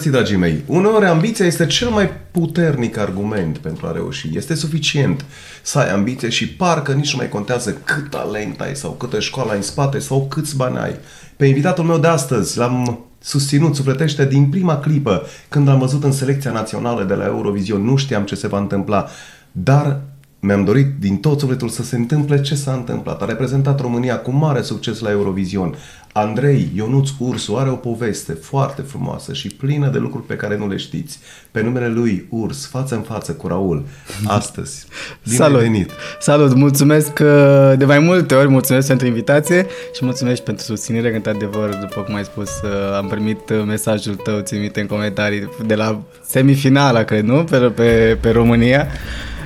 Bun găsit, dragii mei! Uneori ambiția este cel mai puternic argument pentru a reuși. Este suficient să ai ambiție și parcă nici nu mai contează cât talent ai sau câtă școală ai în spate sau câți bani ai. Pe invitatul meu de astăzi l-am susținut sufletește din prima clipă când am văzut în selecția națională de la Eurovision. Nu știam ce se va întâmpla, dar mi-am dorit din tot sufletul să se întâmple ce s-a întâmplat. A reprezentat România cu mare succes la Eurovision. Andrei Ionuț Ursu are o poveste foarte frumoasă și plină de lucruri pe care nu le știți. Pe numele lui Urs, față în față cu Raul, astăzi. Bine Salut! venit! Salut! Mulțumesc uh, de mai multe ori, mulțumesc pentru invitație și mulțumesc pentru susținere, că într-adevăr, după cum ai spus, uh, am primit uh, mesajul tău, țin minte în comentarii, de la semifinala, cred, nu? Pe, pe, pe România.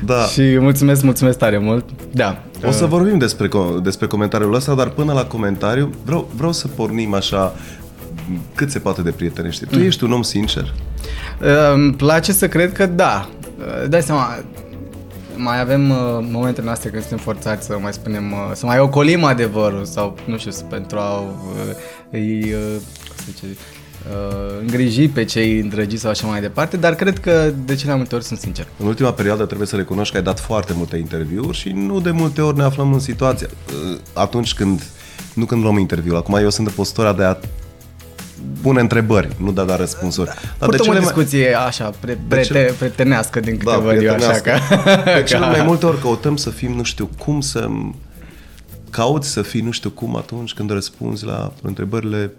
Da. Și mulțumesc, mulțumesc tare mult. Da. O să vorbim despre, co- despre comentariul ăsta, dar până la comentariu vreau, vreau să pornim așa cât se poate de prietenește. Tu ești un om sincer? Uh, Îmi place să cred că da. Uh, Dai seama, mai avem uh, momentele noastre când suntem forțați să mai spunem, uh, să mai ocolim adevărul sau, nu știu, pentru a uh, îi, uh, cum se zice, uh, îngriji pe cei îndrăgiți sau așa mai departe, dar cred că de cele mai multe ori sunt sincer. În ultima perioadă trebuie să recunoști că ai dat foarte multe interviuri și nu de multe ori ne aflăm în situația uh, atunci când, nu când luăm interviul, acum eu sunt în postura de a pune întrebări, nu de a da răspunsuri. Dar Purtăm o mai- discuție așa, pre, de prete, cele- pretenească din câte da, văd eu așa prietenească. că... De cele mai multe ori căutăm să fim, nu știu cum să cauți să fii nu știu cum atunci când răspunzi la întrebările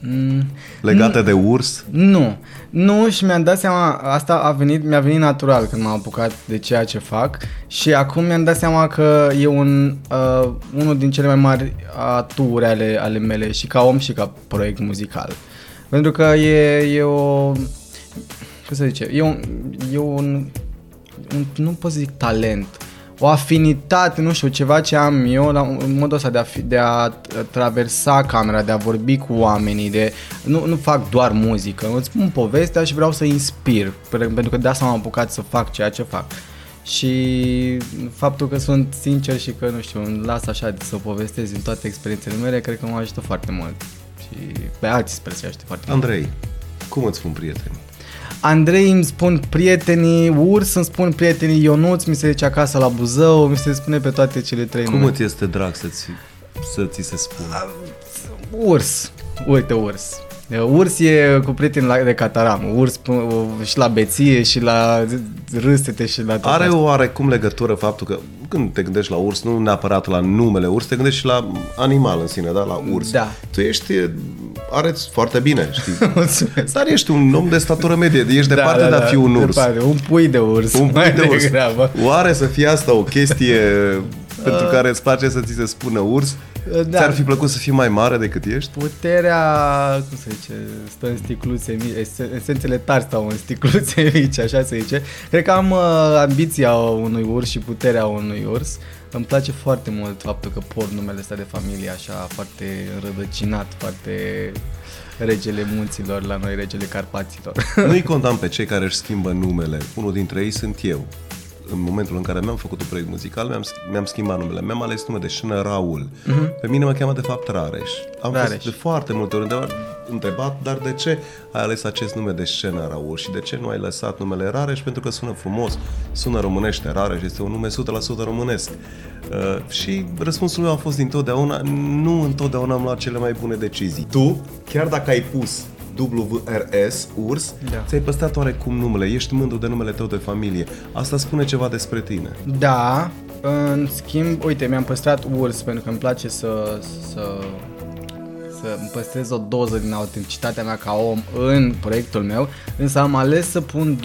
Mm, legate de urs. Nu, nu și mi-am dat seama, asta a venit, mi-a venit natural când m-am apucat de ceea ce fac și acum mi-am dat seama că e un, uh, unul din cele mai mari aturi ale, ale mele și ca om și ca proiect muzical. Pentru că e, e o, cum să zice, e un, e un, un, nu pot să zic talent, o afinitate, nu știu, ceva ce am eu la în modul ăsta de a, fi, de a traversa camera, de a vorbi cu oamenii, de nu, nu fac doar muzică, îți spun povestea și vreau să inspir, pe- pentru că de asta m-am apucat să fac ceea ce fac. Și faptul că sunt sincer și că, nu știu, îmi las așa de să povestesc din toate experiențele mele, cred că mă ajută foarte mult. Și pe alții sper să ajută foarte mult. Andrei, cum îți spun prieteni? Andrei îmi spun prietenii, Urs îmi spun prietenii, Ionuț mi se zice acasă la Buzău, mi se spune pe toate cele trei Cum nume. îți este drag să ți, să ți se spună? Urs, uite Urs. Urs e cu prieteni la, de Cataram, Urs p- și la beție și la râsete și la tot Are asta. o oarecum legătură faptul că când te gândești la urs, nu neapărat la numele urs, te gândești și la animal în sine, da? La urs. Da. Tu ești, arăți foarte bine, știi? Mulțumesc. Dar ești un om de statură medie, ești departe de a fi un urs. Departe, un pui de urs. Un pui mai de urs. degrabă. Oare să fie asta o chestie pentru care îți place să ți se spună urs? Da. Ți-ar fi plăcut să fii mai mare decât ești? Puterea, cum se zice, stă în sticluțe mici, esen- esențele tari stau în sticluțe mici, așa se zice. Cred că am uh, ambiția unui urs și puterea unui urs. Îmi place foarte mult faptul că port numele ăsta de familie așa foarte înrădăcinat, foarte regele munților la noi, regele Carpaților. Nu-i condamn pe cei care își schimbă numele. Unul dintre ei sunt eu. În momentul în care mi-am făcut un proiect muzical, mi-am, mi-am schimbat numele. Mi-am ales nume de scenă Raul. Pe mine mă cheamă de fapt Rareș. Am Rareș. fost de foarte multe ori întrebat, întrebat, dar de ce ai ales acest nume de scenă Raul și de ce nu ai lăsat numele Rareș? Pentru că sună frumos, sună românește. Rareș este un nume 100% românesc. Uh, și răspunsul meu a fost dintotdeauna, nu întotdeauna am luat cele mai bune decizii. Tu, chiar dacă ai pus WRS, urs, Da. ți-ai păstrat oarecum numele, ești mândru de numele tău de familie. Asta spune ceva despre tine. Da, în schimb, uite, mi-am păstrat urs pentru că îmi place să, să, să îmi păstrez o doză din autenticitatea mea ca om în proiectul meu, însă am ales să pun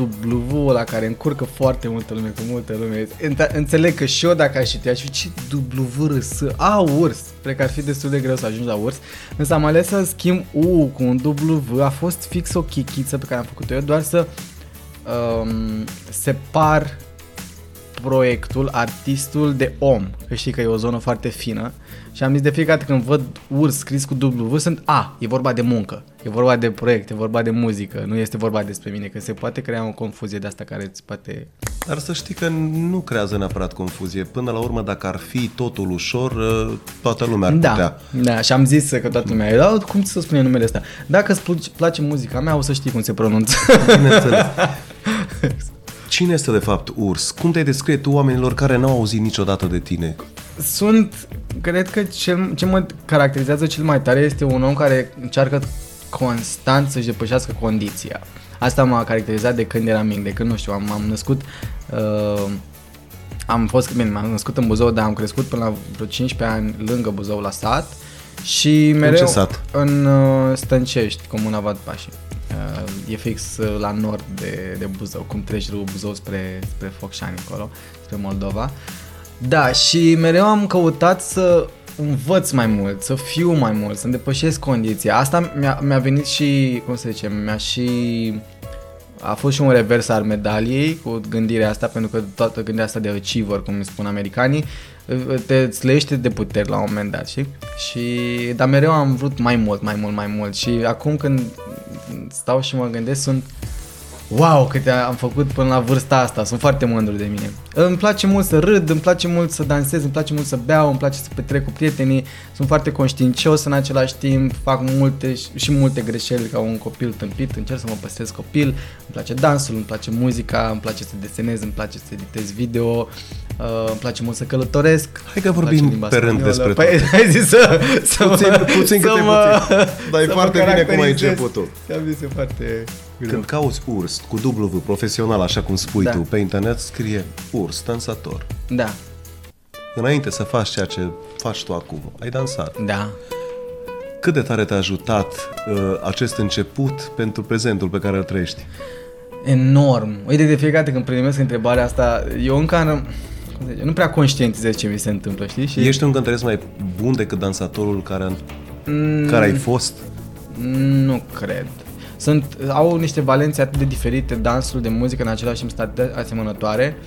W la care încurcă foarte multă lume, cu multă lume. Înte- Înțeleg că și eu dacă aș citi, aș fi ce W, R, S, A, urs. Cred că ar fi destul de greu să ajungi la urs, însă am ales să schimb U cu un W, a fost fix o chichiță pe care am făcut-o eu, doar să um, separ proiectul artistul de om. Că știi că e o zonă foarte fină. Și am zis de fiecare dată când văd urs scris cu W, sunt A, e vorba de muncă, e vorba de proiect, e vorba de muzică, nu este vorba despre mine, că se poate crea o confuzie de asta care îți poate... Dar să știi că nu creează neapărat confuzie. Până la urmă, dacă ar fi totul ușor, uh, toată lumea ar Da, putea. da, și am zis că toată lumea, "Da, cum să spune numele ăsta? Dacă îți pl- place muzica mea, o să știi cum se pronunță. Bineînțeles. Cine este de fapt urs? Cum te descrie tu oamenilor care n-au auzit niciodată de tine? Sunt, cred că cel, ce mă caracterizează cel mai tare este un om care încearcă constant să-și depășească condiția. Asta m-a caracterizat de când eram mic, de când, nu știu, am, am născut... Uh, am fost, bine, m-am născut în Buzău, dar am crescut până la vreo 15 ani lângă Buzău la sat și mereu... ce sat? În uh, Stâncești, comuna Vad Pașii. Uh, e fix uh, la nord de, de Buzău, cum treci râul Buzău spre, spre Focșani acolo, spre Moldova. Da, și mereu am căutat să învăț mai mult, să fiu mai mult, să-mi depășesc condiția. Asta mi-a, mi-a venit și, cum să zicem, mi-a și... A fost și un revers al medaliei cu gândirea asta, pentru că toată gândirea asta de achiever, cum îi spun americanii, te slăiește de puteri la un moment dat, știi? Și, dar mereu am vrut mai mult, mai mult, mai mult și acum când stau și mă gândesc sunt Wow, câte am făcut până la vârsta asta, sunt foarte mândru de mine. Îmi place mult să râd, îmi place mult să dansez, îmi place mult să beau, îmi place să petrec cu prietenii, sunt foarte conștiincios în același timp, fac multe și multe greșeli ca un copil tâmpit, încerc să mă păstrez copil, îmi place dansul, îmi place muzica, îmi place să desenez, îmi place să editez video, uh, îmi place mult să călătoresc. Hai că îmi vorbim place limba pe rând spaniolă. despre Păi, toate. hai zis să, să Puțin, mă, puțin să câte mă, puțin. Dar e să mă foarte bine cum ai caracterizez. început tu. Am zis, e foarte greu. Când cauți urs cu W profesional, așa cum spui Da. tu, pe internet scrie urs, dansator. Da, Înainte să faci ceea ce faci tu acum, ai dansat. da. Cât de tare te-a ajutat uh, acest început pentru prezentul pe care îl trăiești? Enorm. Uite, de fiecare dată când primesc întrebarea asta, eu încă am, cum să zice, nu prea conștientizez ce mi se întâmplă, știi? Și Ești un cântăresc mai bun decât dansatorul care, Mm, care ai fost? Nu cred. Sunt, au niște valențe atât de diferite, dansul de muzică în același timp sunt atât de asemănătoare.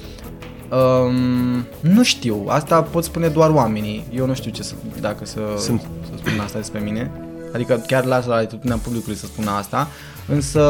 Um, nu știu, asta pot spune doar oamenii. Eu nu știu ce să, dacă să, Sunt- să spun asta despre mine. Adică chiar las la atitudinea publicului să spună asta. Însă,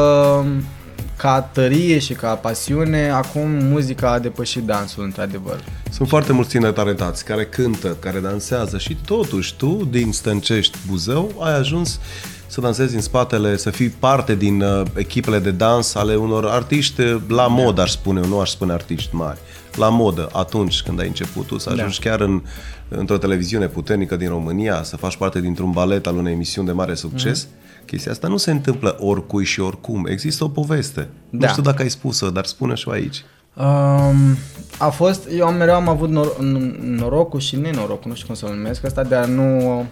ca tărie și ca pasiune, acum muzica a depășit dansul, într-adevăr. Sunt foarte mulți tineri talentați care cântă, care dansează și totuși tu, din Stâncești Buzău, ai ajuns să dansezi în spatele, să fii parte din uh, echipele de dans ale unor artiști uh, la modă, aș spune, eu nu aș spune artiști mari, la modă, atunci când ai început tu, să ajungi chiar în, într-o televiziune puternică din România, să faci parte dintr-un balet al unei emisiuni de mare succes, chestia asta nu se întâmplă oricui și oricum, există o poveste. Nu Da. știu dacă ai spus-o, dar spune și aici. Um, a fost, eu am mereu am avut nor- n- norocul și nenorocul, nu știu cum să-l numesc, asta de a nu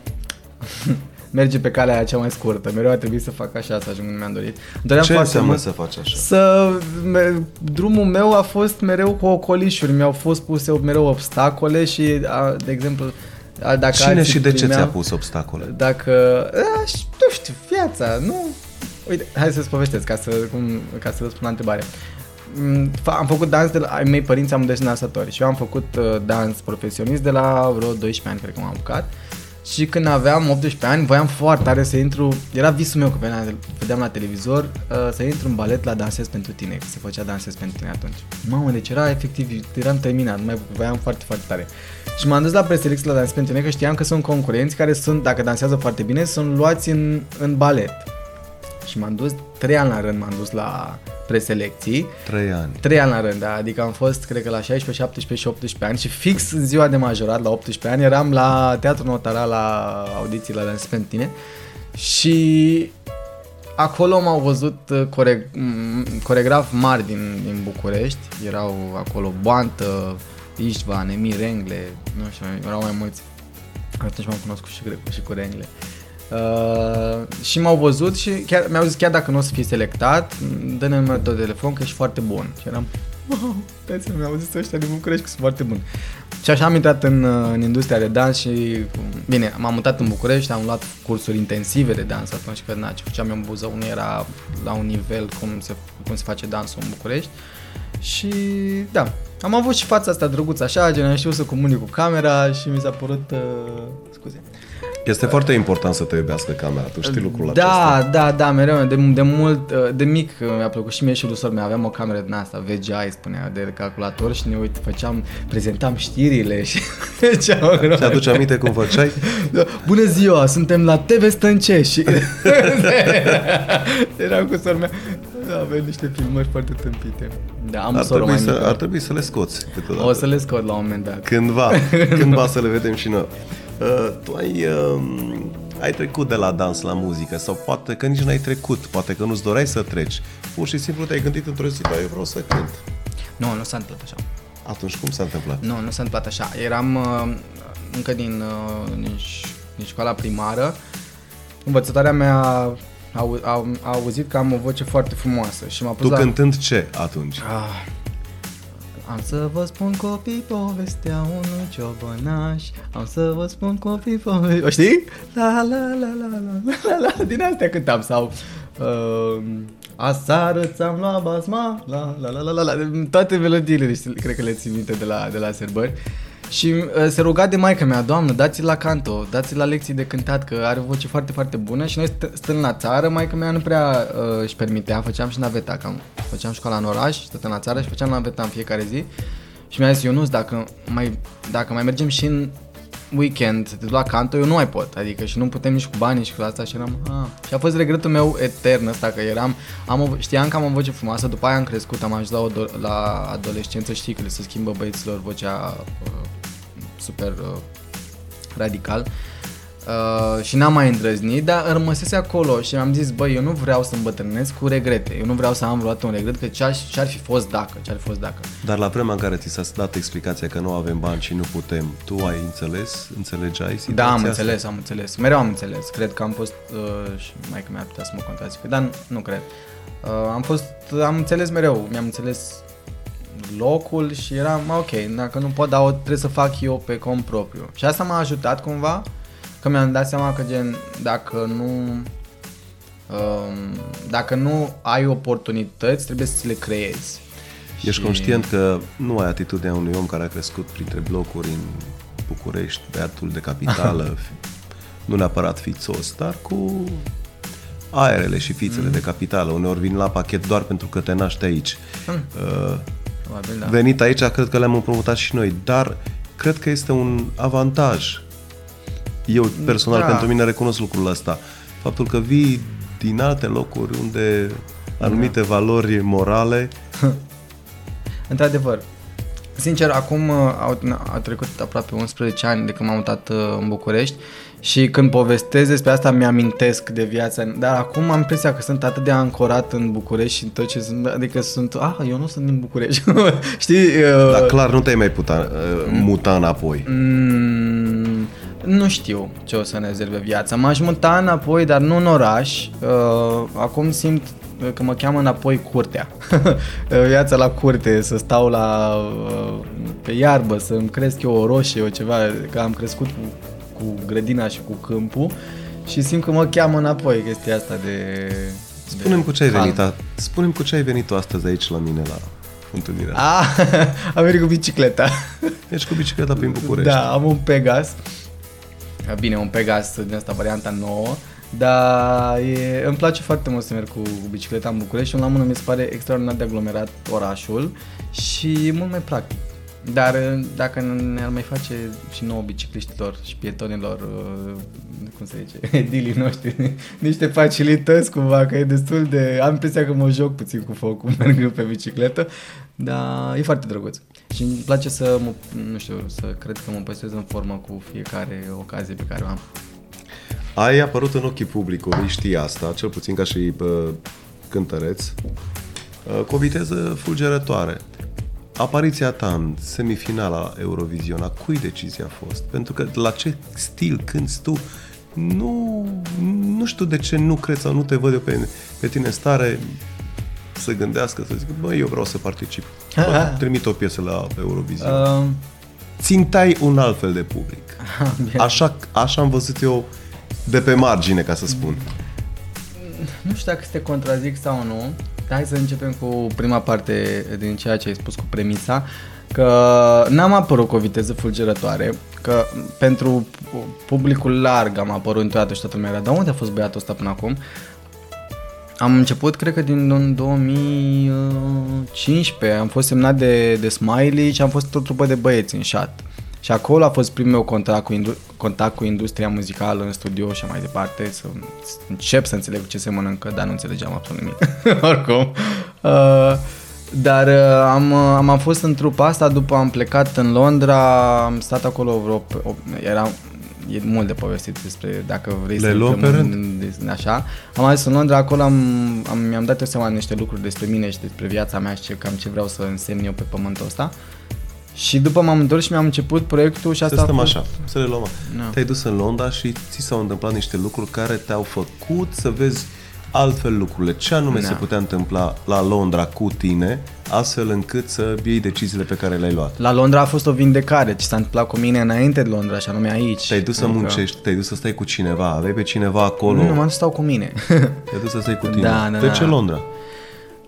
merge pe calea aia cea mai scurtă. Mereu a trebuit să fac așa, să ajung unde mi-am dorit. Îmi Doream Ce foarte înseamnă mult să faci așa? Să, me, drumul meu a fost mereu cu ocolișuri, mi-au fost puse mereu obstacole și, a, de exemplu, a, dacă Cine alții și de ce primeau- ți-a pus obstacole? dacă, a, și- nu știu, viața, nu... Uite, hai să-ți povestesc ca să, cum, ca să răspund la întrebare. Mm, fa- Am făcut dans de la, ai mei părinți am deci dansatori și eu am făcut uh, dans profesionist de la vreo 12 ani, cred că m-am apucat. Și când aveam 18 ani, voiam foarte tare să intru, era visul meu că vedeam, vedeam la televizor, uh, să intru în balet la Dansez pentru tine, că se făcea Dansez pentru tine atunci. Mamă, deci era efectiv, eram terminat, nu mai voiam foarte, foarte tare. Și m-am dus la preselecție la Dansez pentru tine, că știam că sunt concurenți care sunt, dacă dansează foarte bine, sunt luați în, în balet. Și m-am dus, trei ani la rând m-am dus la preselecții, Trei ani. Trei ani la rând, da. adică am fost, cred că la 16, 17 și 18 ani și fix în ziua de majorat, la 18 ani, eram la Teatrul Notara la audiții la Dans pentru tine și acolo m-au văzut uh, core- m- coregraf mari din, din București, erau acolo Boantă, Ișvan, Emir Engle, nu știu, erau mai mulți. Atunci m-am cunoscut și, cu- și cu Rengle. Uh, și m-au văzut și chiar, mi-au zis chiar dacă nu o să fii selectat, dă-ne numărul tău de telefon că ești foarte bun. Și eram, wow, dați mi-au zis ăștia din București că sunt foarte bun. Și așa am intrat în, uh, în industria de dans și, bine, m-am mutat în București, am luat cursuri intensive de dans atunci că, na, ce făceam eu în Buzău nu era la un nivel cum se, cum se face dansul în București. Și da, am avut și fața asta drăguță așa, gen am știut să comunic cu camera și mi s-a părut... Uh, scuze. Este foarte important să te iubească camera, tu știi lucrul da, acesta. Da, da, mereu, de, de mult, uh, de mic uh, mi-a plăcut și mie și lui sora mea, aveam o cameră din asta, VGI spunea, de calculator și ne uit, făceam, prezentam știrile și făceam Și aduce aminte cum făceai? Da, Bună ziua, suntem la TV Stâncești și eram cu sora mea, da, avem niște filmări foarte tâmpite. Da, am ar, soră trebui mai să, mică. ar trebui să le scoți câteodată. O să le scot la un moment dat. Cândva, cândva să le vedem și noi. Uh, tu ai, uh, ai trecut de la dans la muzică sau poate că nici n-ai trecut, poate că nu-ți doreai să treci. Pur și simplu te-ai gândit într-o zi, "Bă, eu vreau să cânt. Nu, nu s-a întâmplat așa. Atunci cum s-a întâmplat? Nu, nu s-a întâmplat așa. Eram uh, încă din, uh, din, ș- din școala primară. Învățătoarea mea a, au- a, a auzit că am o voce foarte frumoasă și m-a pus Tu la... cântând ce atunci? Ah, am să vă spun copii povestea unui ciobănaș. Am să vă spun copii povestea... O știi? La la la la la la la la. Din astea cântam sau... Uh, Aseară ți-am luat basma. La la la la la la. Toate melodiile, deci, cred că le țin minte de la, de la sărbări și uh, se ruga de maica mea, doamnă, dați-l la canto, dați-l la lecții de cântat, că are o voce foarte, foarte bună. Și noi st- stând la țară, maica mea nu prea uh, își permitea, făceam și naveta, că am, făceam școala în oraș, stăteam la țară și făceam naveta în fiecare zi. Și mi-a zis, Ionuț, dacă mai, dacă mai mergem și în weekend, te duci la canto, eu nu mai pot, adică și nu putem nici cu banii și cu asta și eram, ah. Și a fost regretul meu etern ăsta, că eram, am o, știam că am o voce frumoasă, după aia am crescut, am ajuns la, o, do- la adolescență, știi că le se schimbă băieților vocea uh, super uh, radical. Uh, și n-am mai îndrăznit, dar rămăsese acolo și mi-am zis, băi, eu nu vreau să îmbătrânesc cu regrete. Eu nu vreau să am vreodată un regret, că ce-ar, ce-ar fi fost dacă, ce-ar fi fost dacă. Dar la vremea în care ți s-a dat explicația că nu avem bani și nu putem, tu ai înțeles? Înțelegeai situația Da, am asta? înțeles, am înțeles. Mereu am înțeles. Cred că am fost uh, și mai că mi-ar putea să mă contrazică, dar nu, nu cred. Uh, am fost, am înțeles mereu, mi-am înțeles locul și eram, ok, dacă nu pot, dar o trebuie să fac eu pe cont propriu. Și asta m-a ajutat cumva, că mi-am dat seama că gen, dacă nu um, dacă nu ai oportunități, trebuie să ți le creezi. Ești Și- conștient că nu ai atitudinea unui om care a crescut printre blocuri în București, băiatul de capitală, fi- nu neapărat fițos, dar cu aerele și fițele de capitală. Uneori vin la pachet doar pentru că te naști aici. Uh, Probabil, da. venit aici, cred că le-am împrumutat și noi, dar cred că este un avantaj. Eu personal, Da. pentru mine, recunosc lucrul ăsta. Faptul că vii din alte locuri unde anumite Da. valori morale Într-adevăr. Sincer, acum uh, au, au trecut aproape 11 ani de când m-am mutat uh, în București și când povestesc despre asta mi-amintesc de viața, dar acum am impresia că sunt atât de ancorat în București și în tot ce sunt, adică sunt, ah, eu nu sunt din București, știi? uh, Dar clar nu te-ai mai putea uh, muta înapoi. Mm, nu știu ce o să ne rezerve viața. M-aș muta înapoi, dar nu în oraș. Uh, acum simt uh, că mă cheamă înapoi curtea. viața la curte, să stau la uh, pe iarbă, să-mi cresc eu o roșie, o ceva, că am crescut cu, cu grădina și cu câmpul și simt că mă cheamă înapoi chestia asta de... Spune-mi de cu ce ai calm. venit, a- spune-mi cu ce ai venit tu astăzi aici la mine la întâlnirea. Ah, am venit cu bicicleta. Ești cu bicicleta prin București. Da, am un Pegas. Bine, un Pegas din asta varianta nouă. Dar e, îmi place foarte mult să merg cu, cu bicicleta în București și la mână mi se pare extraordinar de aglomerat orașul și e mult mai practic. Dar dacă ne-ar mai face și nouă bicicliștilor și pietonilor, uh, cum se zice, edilii noștri, niște facilități cumva, că e destul de... Am impresia că mă joc puțin cu focul mergând pe bicicletă, dar e foarte drăguț. Și îmi place să, mă, nu știu, să cred că mă păstrez în formă cu fiecare ocazie pe care o am. Ai apărut în ochii publicului, știi asta, cel puțin ca și uh, cântăreț, uh, cu o viteză fulgerătoare. Apariția ta în semifinala Eurovision, a cui decizia a fost? Pentru că la ce stil cânti tu, nu, nu știu de ce nu cred sau nu te văd eu pe, pe tine în stare să gândească, să zic, băi, eu vreau să particip. Bă, trimit o piesă la Eurovision. Uh. Uh, Țintai un alt fel de public. bine. Așa, așa am văzut eu de pe margine, ca să spun. nu știu dacă să te contrazic sau nu, hai să începem cu prima parte din ceea ce ai spus cu premisa, că n-am apărut cu o viteză fulgerătoare, că pentru publicul larg am apărut întotdeauna și toată lumea era, dar unde a fost băiatul ăsta până acum? Am început, cred că din 2015, am fost semnat de, de Smiley și am fost o trupă de băieți în șat. Și acolo a fost primul meu contact cu, indu- contact cu industria muzicală în studio și mai departe, să încep să înțeleg ce se mănâncă, dar nu înțelegeam absolut nimic, oricum. Uh, dar uh, am, uh, am, am fost în trupa asta, după am plecat în Londra, am stat acolo vreo... Era, e mult de povestit despre dacă vrei Le să luăm pe intrăm în- așa. Am ajuns în Londra, acolo am, am, mi-am dat eu seama de niște lucruri despre mine și despre viața mea și ce, cam ce vreau să însemn eu pe pământul ăsta. Și după m-am întors și mi-am început proiectul și Să asta stăm a fost... așa, să le luăm. Da. Te-ai dus în Londra și ți s-au întâmplat niște lucruri care te-au făcut să vezi altfel lucrurile. Ce anume Da. se putea întâmpla la Londra cu tine, astfel încât să iei deciziile pe care le-ai luat. La Londra a fost o vindecare, ce s-a întâmplat cu mine înainte de Londra și anume aici. Te-ai dus să Adică- muncești, te-ai dus să stai cu cineva, aveai pe cineva acolo, Nu, nu, m-am dus să stau cu mine. te-ai dus să stai cu tine. Da, da, de da. ce Londra?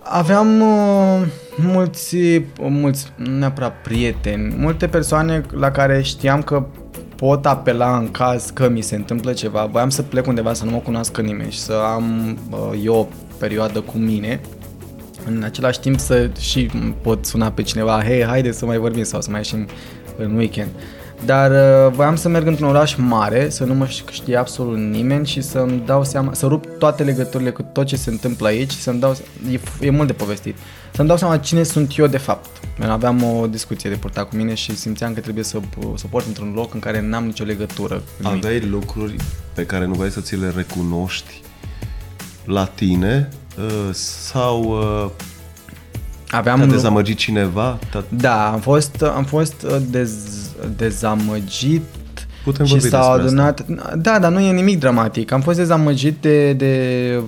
Aveam uh, mulți, mulți, nu neapărat prieteni, multe persoane la care știam că pot apela în caz că mi se întâmplă ceva. Voiam să plec undeva să nu mă cunoască nimeni și să am uh, eu o perioadă cu mine. În același timp să și pot suna pe cineva, hei, haide să mai vorbim sau să mai ieșim în weekend. Dar uh, voiam să merg într-un oraș mare, să nu mă știe absolut nimeni și să-mi dau seama, să rup toate legăturile cu tot ce se întâmplă aici și să-mi dau se- e, e mult de povestit. Să-mi dau seama cine sunt eu de fapt. Eu aveam o discuție de purtat cu mine și simțeam că trebuie să, să port într-un loc în care n-am nicio legătură cu nimic. Aveai lucruri pe care nu vrei să ți le recunoști la tine uh, sau uh, Aveam te-a lu- dezamăgit cineva? Te-a... Da, am fost, am fost uh, dez, dezamăgit Putem și vorbi s-au despre adunat... Da, dar nu e nimic dramatic. Am fost dezamăgit de... de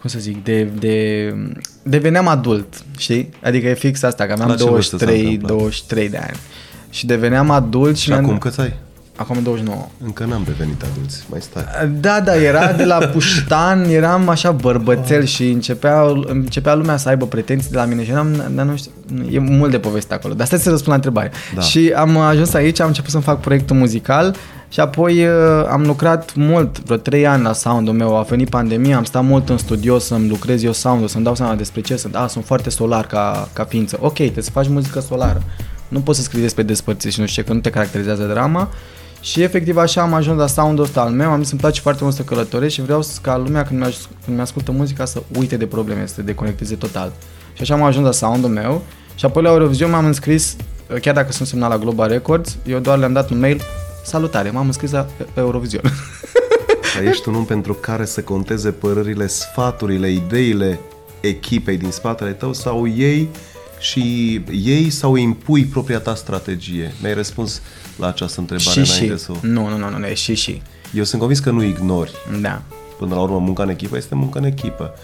cum să zic, de, de, deveneam adult, știi? Adică e fix asta, că aveam La ce vârstă s-a 23, întâmplat? 23 de ani. Și deveneam adult și, Și mi-am- acum câți ai? Acum 29. Încă n-am devenit adulți, mai stai. Da, da, era de la puștan, eram așa bărbățel și începea, începea lumea să aibă pretenții de la mine și eram, dar nu știu, e mult de poveste acolo. Dar stai să răspund la întrebare. Da. Și am ajuns aici, am început să-mi fac proiectul muzical și apoi uh, am lucrat mult, vreo 3 ani la sound-ul meu, a venit pandemia, am stat mult în studio să-mi lucrez eu sound-ul, să-mi dau seama despre ce sunt. A, sunt foarte solar ca, ca ființă. Ok, trebuie să faci muzică solară. Nu poți să scrii despre despărțiri și nu știu ce, că nu te caracterizează drama. Și efectiv așa am ajuns la sound-ul ăsta al meu, am zis îmi place foarte mult să călătoresc și vreau ca lumea când mi, când mi ascultă muzica să uite de probleme, să se deconecteze total. Și așa am ajuns la sound-ul meu și apoi la Eurovision m-am înscris, chiar dacă sunt semnat la Global Records, eu doar le-am dat un mail, salutare, m-am înscris la Eurovision. Dar ești un om pentru care să conteze părerile, sfaturile, ideile echipei din spatele tău sau ei și ei sau impui propria ta strategie? Mi-ai răspuns la această întrebare și și. înainte să o... Nu, nu, nu, nu, e și și. Eu sunt convins că nu ignori. Da. Până la urmă, munca în echipă este muncă în echipă.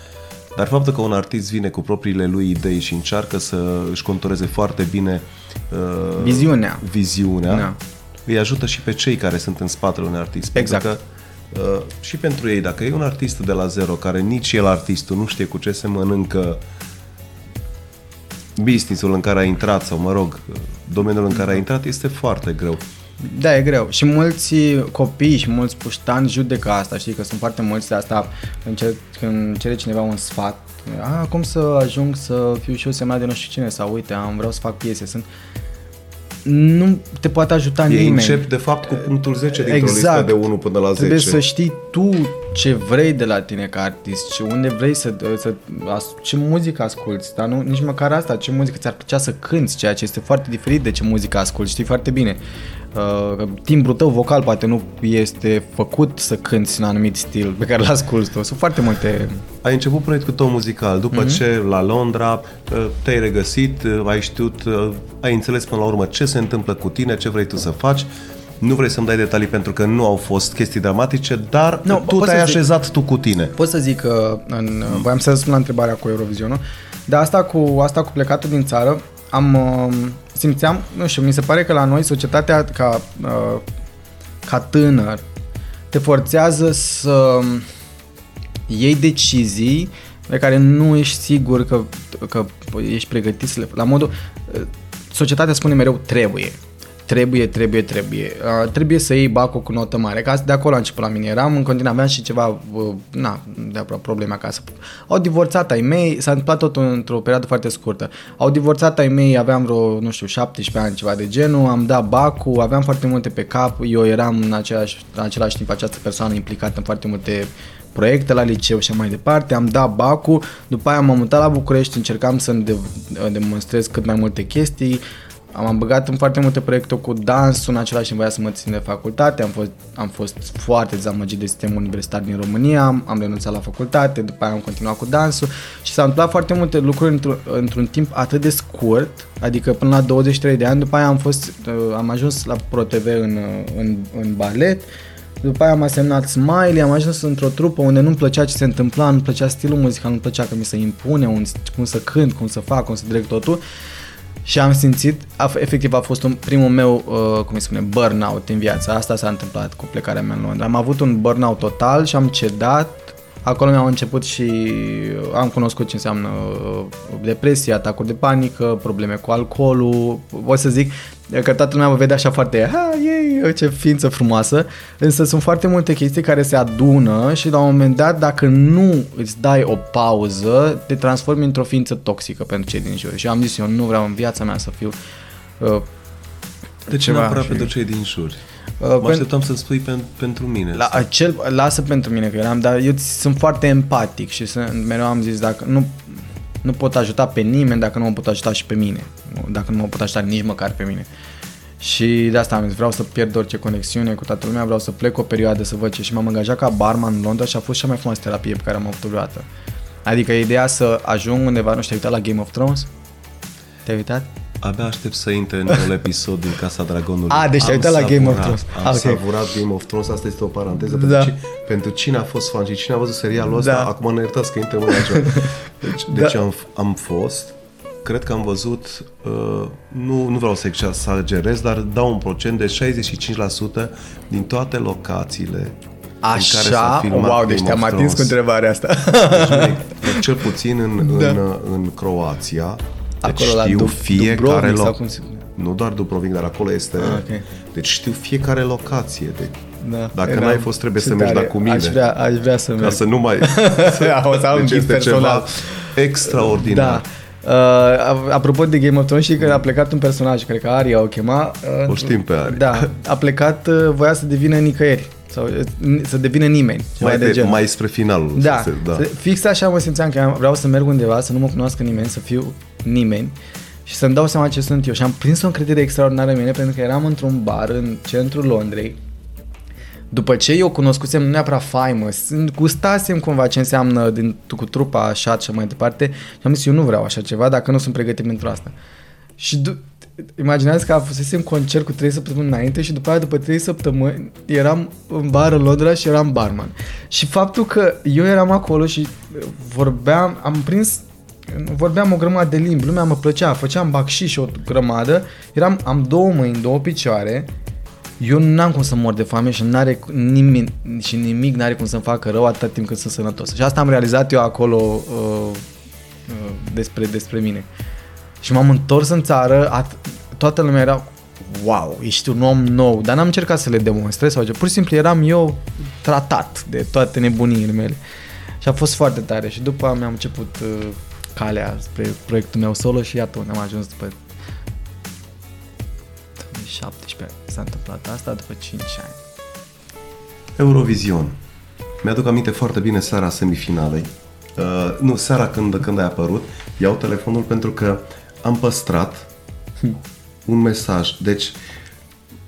Dar faptul că un artist vine cu propriile lui idei și încearcă să își contureze foarte bine uh, Viziunea. viziunea Da. îi ajută și pe cei care sunt în spatele unui artist. Exact. Pentru că uh, și pentru ei, dacă e un artist de la zero, care nici el artistul nu știe cu ce se mănâncă businessul în care a intrat sau, mă rog, domeniul în care a intrat, este foarte greu. Da, e greu. Și mulți copii și mulți puștani judecă asta, știi, că sunt foarte mulți de asta când, cer, când cere cineva un sfat, a, cum să ajung să fiu și eu semnat de nu știu cine sau uite, am vreau să fac piese, sunt nu te poate ajuta Ei nimeni. încep, de fapt, cu punctul 10 dintr-o Exact. listă de 1 până la 10. Trebuie să știi tu ce vrei de la tine ca artist și unde vrei să, să as- ce muzică asculti, dar nu, nici măcar asta, ce muzică ți-ar plăcea să cânti, ceea ce este foarte diferit de ce muzică asculti, știi foarte bine. Uh, că timbrul tău vocal poate nu este făcut să cânti în anumit stil pe care l-asculti tu. Sunt foarte multe... Ai început proiectul tău muzical, după Mhm. mm-hmm. ce la Londra uh, te-ai regăsit, uh, ai știut, uh, ai înțeles până la urmă ce se întâmplă cu tine, ce vrei tu să faci. Nu vrei să-mi dai detalii pentru că nu au fost chestii dramatice, dar Nu, tu pot să te-ai zic- așezat tu cu tine. Pot să zic că în, voiam să răspund la întrebarea cu Eurovisionul, dar asta cu, asta cu plecatul din țară, am, uh, simțeam, nu știu, mi se pare că la noi societatea ca, uh, ca tânăr te forțează să iei decizii de care nu ești sigur că, că ești pregătit să le... La modul... Societatea spune mereu trebuie. Trebuie, trebuie, trebuie. Uh, trebuie să iei bacul cu notă mare. Ca de acolo a început la mine. Eram în continuare, aveam și ceva, uh, na, de probleme acasă. Au divorțat ai mei, s-a întâmplat tot într-o perioadă foarte scurtă. Au divorțat ai mei, aveam vreo, nu știu, 17 ani, ceva de genul, am dat bacul, aveam foarte multe pe cap, eu eram în același, în același timp această persoană implicată în foarte multe proiecte la liceu și mai departe, am dat bacul, după aia m-am mutat la București, încercam să demonstrez cât mai multe chestii, am băgat în foarte multe proiecte cu dansul, în același timp voia să mă țin de facultate, am fost, am fost foarte dezamăgit de sistemul universitar din România, am, am renunțat la facultate, după aia am continuat cu dansul și s-au întâmplat foarte multe lucruri într-un, într-un timp atât de scurt, adică până la 23 de ani, după aia am fost, uh, am ajuns la ProTV în, uh, în, în balet, după aia am semnat Smiley, am ajuns într-o trupă unde nu-mi plăcea ce se întâmpla, nu-mi plăcea stilul muzical, nu-mi plăcea că mi se impune un, cum să cânt, cum să fac, cum să direct totul și am simțit, a, efectiv a fost un primul meu, uh, cum îi spune, burnout în viața. Asta s-a întâmplat cu plecarea mea în Londra. Am avut un burnout total și am cedat. Acolo mi-au început și am cunoscut ce înseamnă uh, depresie, atacuri de panică, probleme cu alcoolul. O să zic, că toată lumea mă vede așa foarte, ha, ei, ce ființă frumoasă, însă sunt foarte multe chestii care se adună și la un moment dat, dacă nu îți dai o pauză, te transformi într-o ființă toxică pentru cei din jur. Și am zis, eu nu vreau în viața mea să fiu uh, de ce neapărat și... pentru cei din jur? Uh, mă așteptam să spui pen, pentru mine. La, acel, lasă pentru mine că eram, dar eu sunt foarte empatic și sunt, mereu am zis, dacă nu, nu pot ajuta pe nimeni dacă nu mă pot ajuta și pe mine. Dacă nu mă pot ajuta nici măcar pe mine. Și de asta am zis, vreau să pierd orice conexiune cu toată lumea, vreau să plec o perioadă să văd ce și m-am angajat ca barman în Londra și a fost cea mai frumoasă terapie pe care am avut-o vreodată. Adică ideea să ajung undeva, nu știu, te-ai uitat la Game of Thrones? Te-ai uitat? Abia aștept să intre în un episod din Casa Dragonului. A, deci ai uitat la Game of Thrones. Am okay. savurat Game of Thrones, asta este o paranteză. Da. Pentru, ci, pentru cine a fost fan și cine a văzut serialul ăsta, da. acum ne iertați că intrăm în acea. Deci, da. deci am, am fost, cred că am văzut, uh, nu, nu vreau să exagerez, dar dau un procent de 65% din toate locațiile Așa? în care s-a filmat wow, deci te-am atins cu întrebarea asta. Deci, cel puțin în, da. în, în Croația, deci acolo știu la fiecare loc. Cum se... Nu doar Dubrovnik, dar acolo este... Ah, okay. Deci știu fiecare locație. Deci da, Dacă eram, n-ai fost, trebuie să mergi da cu mine. Aș vrea, aș vrea să merg. Ca să nu mai... o să am deci este personal. ceva extraordinar. Da. Uh, apropo de Game of Thrones, și că a plecat un personaj, cred că Arya o chema. Uh, o știm pe Arya. Da, a plecat, uh, voia să devină nicăieri sau uh, să devină nimeni. Mai, de, de mai spre finalul. Da, se, da. Fix așa mă simțeam că vreau să merg undeva, să nu mă cunoască nimeni, să fiu nimeni și să-mi dau seama ce sunt eu. Și am prins o încredere extraordinară în mine pentru că eram într-un bar în centrul Londrei. După ce eu cunoscusem nu neapărat faimă, gustasem cumva ce înseamnă din, cu trupa așa și mai departe și am zis eu nu vreau așa ceva dacă nu sunt pregătit pentru asta. Și imaginează că a fusesem concert cu 3 săptămâni înainte și după aia, după 3 săptămâni, eram în bar în Londra și eram barman. Și faptul că eu eram acolo și vorbeam, am prins vorbeam o grămadă de limbi, lumea mă plăcea, făceam bacșiș și o grămadă, eram, am două mâini, două picioare, eu n-am cum să mor de foame și, n-are nimic, și nimic n-are cum să-mi facă rău atât timp cât sunt sănătos. Și asta am realizat eu acolo uh, uh, despre, despre mine. Și m-am întors în țară, at- toată lumea era wow, ești un om nou, dar n-am încercat să le demonstrez sau ce, pur și simplu eram eu tratat de toate nebuniile mele. Și a fost foarte tare și după mi-am început uh, calea spre proiectul meu solo și iată unde am ajuns după 2017 s-a întâmplat asta după 5 ani. Eurovision. Mi-aduc aminte foarte bine seara semifinalei. Uh, nu, seara când, când ai apărut, iau telefonul pentru că am păstrat un mesaj. Deci,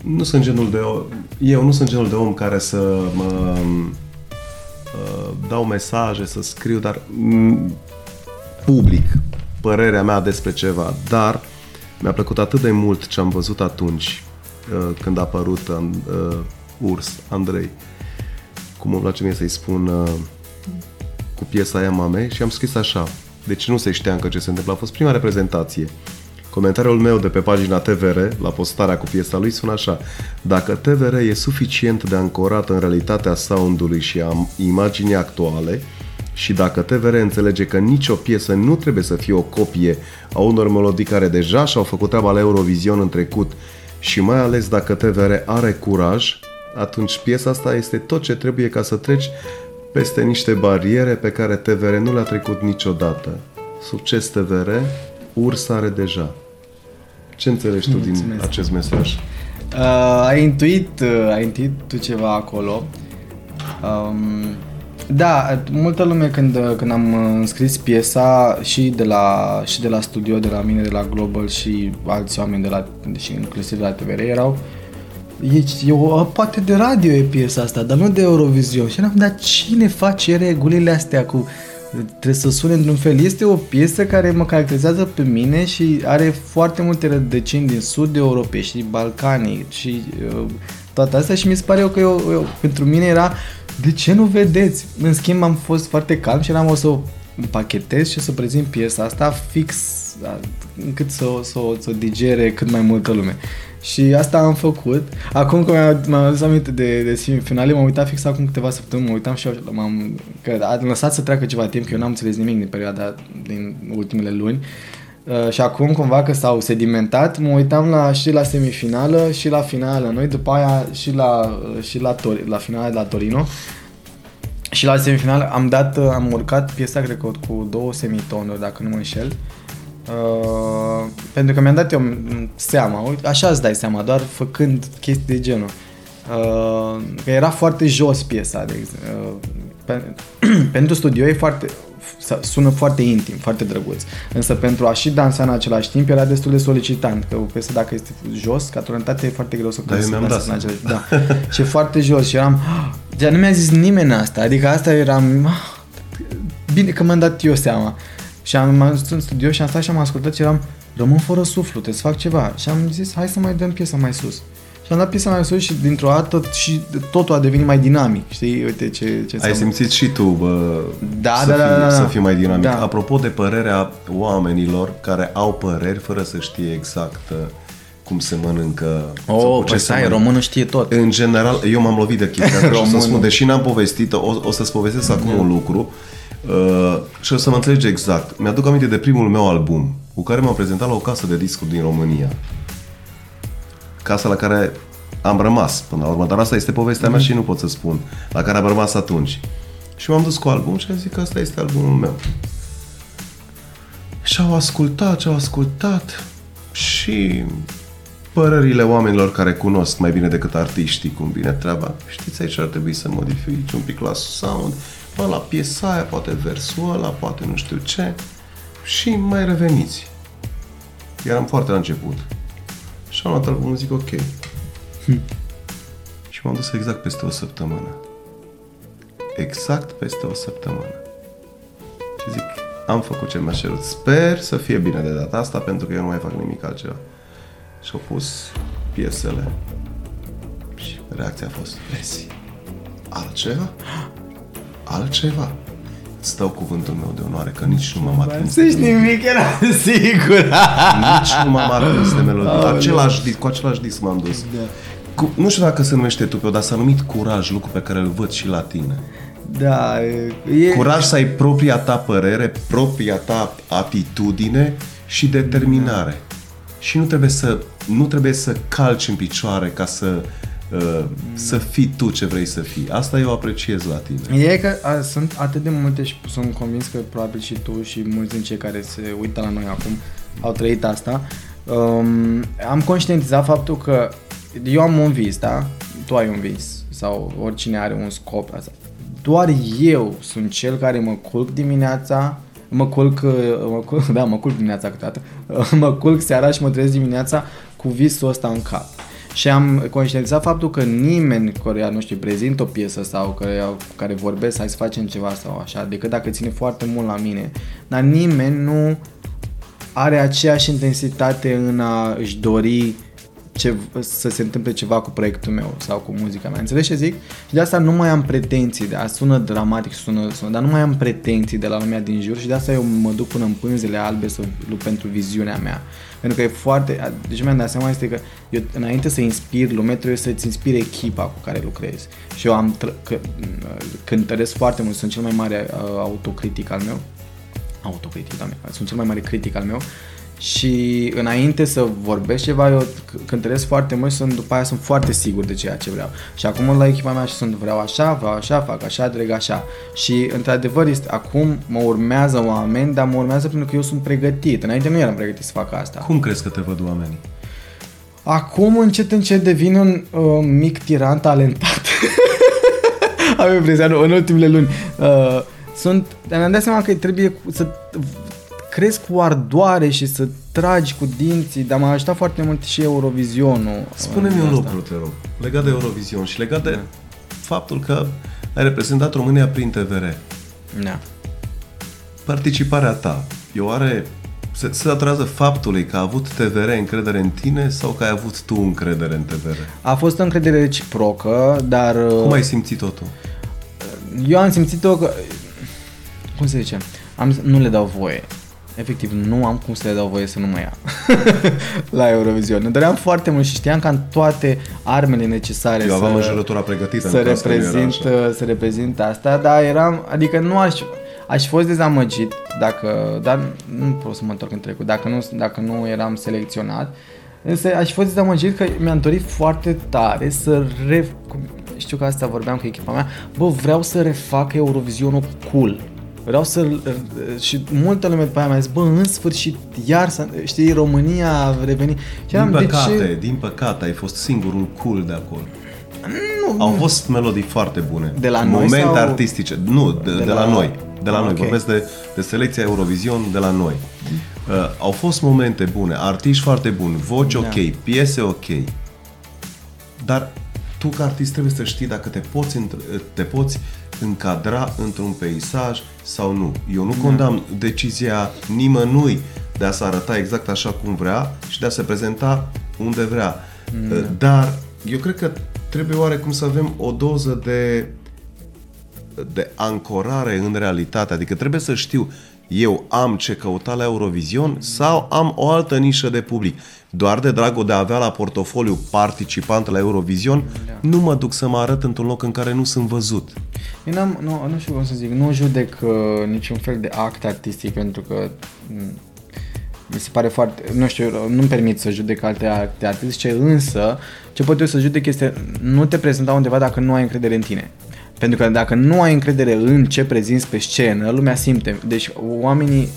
nu sunt genul de om, eu nu sunt genul de om care să mă uh, dau mesaje, să scriu, dar public părerea mea despre ceva, dar mi-a plăcut atât de mult ce am văzut atunci uh, când a apărut uh, Urs, Andrei, cum îmi place mie să-i spun uh, cu piesa aia mame și am scris așa, deci nu se știa încă ce se întâmplă, a fost prima reprezentație. Comentariul meu de pe pagina TVR, la postarea cu piesa lui, sună așa. Dacă TVR e suficient de ancorat în realitatea soundului și a imaginii actuale, Și dacă TVR înțelege că nicio piesă nu trebuie să fie o copie a unor melodii care deja și-au făcut treaba la Eurovision în trecut și mai ales dacă TVR are curaj, atunci piesa asta este tot ce trebuie ca să treci peste niște bariere pe care TVR nu le-a trecut niciodată. Succes TVR, urs are deja. Ce înțelegi tu Mulțumesc. din acest mesaj? Uh, ai intuit, uh, ai intuit tu ceva acolo. Um, da, multă lume când, uh, când am uh, înscris piesa și de la și de la studio, de la mine, de la Global și alți oameni de la și inclusiv de la TVR erau E, e o, poate de radio e piesa asta, dar nu de Eurovision. Și eram, dar cine face regulile astea cu trebuie să sune într-un fel. Este o piesă care mă caracterizează pe mine și are foarte multe rădăcini din sud Europei și Balcanii și uh, toate astea și mi se pare eu că eu, eu, pentru mine era de ce nu vedeți? În schimb am fost foarte calm și eram o să o împachetez și să prezint piesa asta fix da, încât să, o- să, o- să o digere cât mai multă lume. Și asta am făcut. Acum că mi-am, mi-am adus aminte de, de semifinale, m-am uitat fix acum câteva săptămâni, mă uitam și eu, m-am, că a lăsat să treacă ceva timp, că eu n-am înțeles nimic din perioada, din ultimele luni. Uh, și acum cumva că s-au sedimentat, mă uitam la, și la semifinală și la finală. Noi după aia și la, uh, și la, Tor- la finala de la Torino. Și la semifinală am dat, uh, am urcat piesa, cred că cu două semitonuri, dacă nu mă înșel. Uh, pentru că mi-am dat eu m, seama, uite, așa îți dai seama, doar făcând chestii de genul. Uh, că era foarte jos piesa, de exemplu. Uh, pe, pentru studio e foarte, s- sună foarte intim, foarte drăguț. Însă pentru a și dansa în același timp era destul de solicitant, că o piesă dacă este jos, ca tonalitate e foarte greu să Da, eu să mi-am dansezi dat în același Da. și e foarte jos și eram, dar nu mi-a zis nimeni asta, adică asta eram, "Ah, bine că mi-am dat eu seama. Și am am dus în studio și am stat și am ascultat și eram, rămân fără suflu, trebuie să fac ceva. Și am zis, hai să mai dăm piesa mai sus. Și am dat piesa mai sus și dintr-o dată și totul a devenit mai dinamic. Știi, uite ce, ce Ai înseamnă. simțit și tu bă, Da, să, da, fii, da, da, da. să fii mai dinamic. Da. Apropo de părerea oamenilor care au păreri fără să știe exact uh, cum se mănâncă sau Oh, cu ce păi se stai, mănâncă. românul știe tot. În general, eu m-am lovit de chestia asta și o să Românul. spun, deși n-am povestit o, o să-ți povestesc acum un lucru uh, și o să mă înțelegi exact. Mi-aduc aminte de primul meu album cu care m-am prezentat la o casă de discuri din România. Casa la care am rămas până la urmă, dar asta este povestea mea și nu pot să spun, la care am rămas atunci. Și m-am dus cu album și am zis că asta este albumul meu. Și au ascultat, și au ascultat și părerile oamenilor care cunosc mai bine decât artiștii cum vine treaba. Știți, aici ar trebui să modifici un pic la sound, bă, la piesa aia, poate versul ăla, poate nu știu ce. Și mai reveniți. Eram foarte la început. Și am luat albumul, zic ok. Și m-am dus exact peste o săptămână. Exact peste o săptămână. Și zic, am făcut ce mi-a cerut. Sper să fie bine de data asta, pentru că eu nu mai fac nimic altceva. Și au pus piesele. Și reacția a fost, vezi, altceva? Altceva? Îți dau cuvântul meu de onoare, că nici nu m-am atins. Să știi nimic, era sigur. Nici nu m-am atins de melodie. Aoleu. Același disc, cu același disc m-am dus. Da. Cu, nu știu dacă se numește tupeu, dar s-a numit curaj, lucru pe care îl văd și la tine. Da, e... Curaj să ai propria ta părere, propria ta atitudine și determinare. Și nu trebuie să, nu trebuie să calci în picioare ca să, uh, să fii tu ce vrei să fii. Asta eu apreciez la tine. E că a, sunt atât de multe și sunt convins că probabil și tu și mulți din cei care se uită la noi acum au trăit asta. Um, am conștientizat faptul că eu am un vis, da? Tu ai un vis sau oricine are un scop. Asta. Doar eu sunt cel care mă culc dimineața, mă culc, mă culc da, mă culc dimineața câteodată, mă culc seara și mă trezesc dimineața cu visul ăsta în cap. Și am conștientizat faptul că nimeni care, nu știu, prezintă o piesă sau care, care vorbesc, hai să facem ceva sau așa, decât dacă ține foarte mult la mine, dar nimeni nu are aceeași intensitate în a își dori ce, să se întâmple ceva cu proiectul meu sau cu muzica mea. Înțelegi ce zic? Și de asta nu mai am pretenții, de a sună dramatic, sună, sună, dar nu mai am pretenții de la lumea din jur și de asta eu mă duc până în pânzele albe să lupt pentru viziunea mea. Pentru că e foarte... Deci mi-am dat seama este că eu, înainte să inspir lumea, trebuie să-ți inspire echipa cu care lucrezi. Și eu am tr- că, cântăresc foarte mult, sunt cel mai mare uh, autocritic al meu. Autocritic, doamne, sunt cel mai mare critic al meu și înainte să vorbesc ceva, eu cântăresc foarte mult și sunt, după aia sunt foarte sigur de ceea ce vreau. Și acum la echipa mea și sunt vreau așa, vreau așa, fac așa, dreg așa. Și într-adevăr este, acum mă urmează oameni, dar mă urmează pentru că eu sunt pregătit. Înainte nu eram pregătit să fac asta. Cum crezi că te văd oamenii? Acum încet încet devin un uh, mic tiran talentat. Am impresia în ultimele luni. Uh, sunt, mi-am dat seama că trebuie să crezi cu ardoare și să tragi cu dinții, dar m-a ajutat foarte mult și Eurovizionul. Spune-mi un lucru, te rog, legat de Eurovision și legat de da. faptul că ai reprezentat România prin TVR. Da. Participarea ta, e oare se, se datorează faptului că a avut TVR încredere în tine sau că ai avut tu încredere în TVR? A fost o încredere reciprocă, dar... Cum ai simțit totul? Eu am simțit-o că... Cum se zice? Am, nu le dau voie efectiv nu am cum să le dau voie să nu mă ia la Eurovision. Ne doream foarte mult și știam că am toate armele necesare Eu aveam să, înjurătura pregătită să, reprezint, să reprezint asta, dar eram, adică nu aș, aș fi fost dezamăgit dacă, dar nu pot să mă întorc în trecut, dacă nu, dacă nu eram selecționat, însă aș fi fost dezamăgit că mi-am dorit foarte tare să re, știu că asta vorbeam cu echipa mea, bă, vreau să refac Eurovizionul cool Vreau să și multă lume pe aia mi-a zis, bă, în sfârșit, iar să, știi, România a revenit. Și din păcate, de ce... din păcate, ai fost singurul cool de acolo. Nu, Au fost melodii foarte bune. De la Momente noi sau... artistice. Nu, de, de, de la, la noi. De la ah, noi. Okay. Vorbesc de, de selecția Eurovision de la noi. Uh, au fost momente bune, artiști foarte buni, voci da. ok, piese ok. Dar tu ca artist trebuie să știi dacă te poți, te poți încadra într-un peisaj sau nu. Eu nu condamn decizia nimănui de a se arăta exact așa cum vrea și de a se prezenta unde vrea. Mm. Dar eu cred că trebuie oarecum să avem o doză de de ancorare în realitate. Adică trebuie să știu eu am ce căuta la Eurovision sau am o altă nișă de public. Doar de dragul de a avea la portofoliu participant la Eurovision, da. nu mă duc să mă arăt într-un loc în care nu sunt văzut. Eu n-am, nu, nu știu cum să zic, nu judec uh, niciun fel de act artistic pentru că mm, mi se pare foarte, nu știu, nu-mi permit să judec alte acte artistice, însă ce pot eu să judec este nu te prezenta undeva dacă nu ai încredere în tine. Pentru că dacă nu ai încredere în ce prezinți pe scenă, lumea simte. Deci oamenii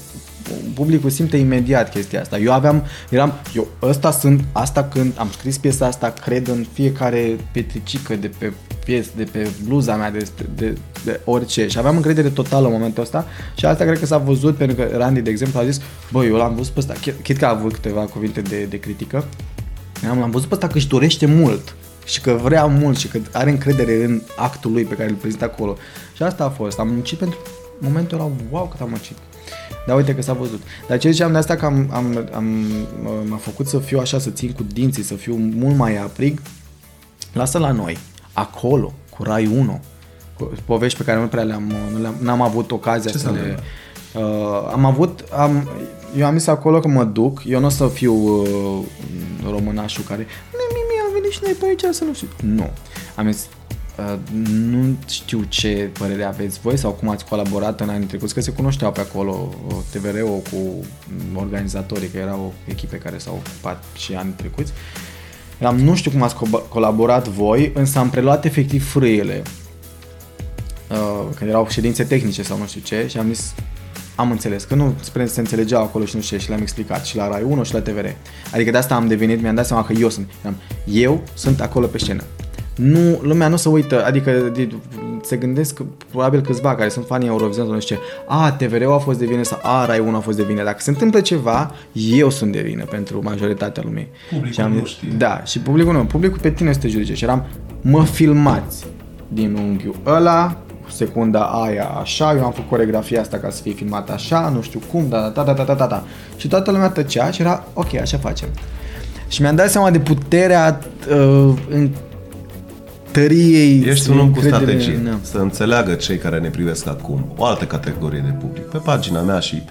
publicul simte imediat chestia asta. Eu aveam, eram, eu ăsta sunt, asta când am scris piesa asta, cred în fiecare petricică de pe pies, de pe bluza mea, de, de, de orice. Și aveam încredere totală în momentul ăsta și asta cred că s-a văzut pentru că Randy, de exemplu, a zis, băi, eu l-am văzut pe ăsta, chit că a avut câteva cuvinte de, de critică, l-am văzut pe ăsta că își dorește mult și că vrea mult și că are încredere în actul lui pe care îl prezintă acolo. Și asta a fost. Am muncit pentru momentul ăla, wow, cât am muncit. Dar uite că s-a văzut. Dar ce ziceam de asta că am, am, am, m-a făcut să fiu așa, să țin cu dinții, să fiu mult mai aprig, lasă la noi, acolo, cu Rai 1, cu povești pe care nu prea le-am, nu le-am, n-am avut ocazia ce să le... Uh, am avut, am, eu am zis acolo că mă duc, eu nu o să fiu uh, românașul care, mi am venit și noi pe aici să nu știu. Nu. Am zis, Uh, nu știu ce părere aveți voi sau cum ați colaborat în anii trecuți, că se cunoșteau pe acolo uh, TVR-ul cu organizatorii, că erau echipe care s-au ocupat și anii trecuți. Eram, nu știu cum ați co- colaborat voi, însă am preluat efectiv frâiele. Uh, când erau ședințe tehnice sau nu știu ce și am zis, am înțeles, că nu spre se înțelegeau acolo și nu știu ce și le-am explicat și la Rai 1 și la TVR. Adică de asta am devenit, mi-am dat seama că eu sunt, eu sunt acolo pe scenă nu, lumea nu se uită, adică se gândesc probabil câțiva care sunt fanii Eurovision sau nu știu ce, a, TVR-ul a fost de vină sau a, Rai 1 a fost de vină. Dacă se întâmplă ceva, eu sunt de vină pentru majoritatea lumii. Publicul și am, nu știe. Da, și publicul nu, publicul pe tine să te judece. Și eram, mă filmați din unghiul ăla, secunda aia așa, eu am făcut coregrafia asta ca să fie filmat așa, nu știu cum, da, da, da, da, da, da, da. Și toată lumea tăcea și era, ok, așa facem. Și mi-am dat seama de puterea uh, în tăriei. Ești un om cu încredere- strategie. Da. Să înțeleagă cei care ne privesc acum o altă categorie de public. Pe pagina mea și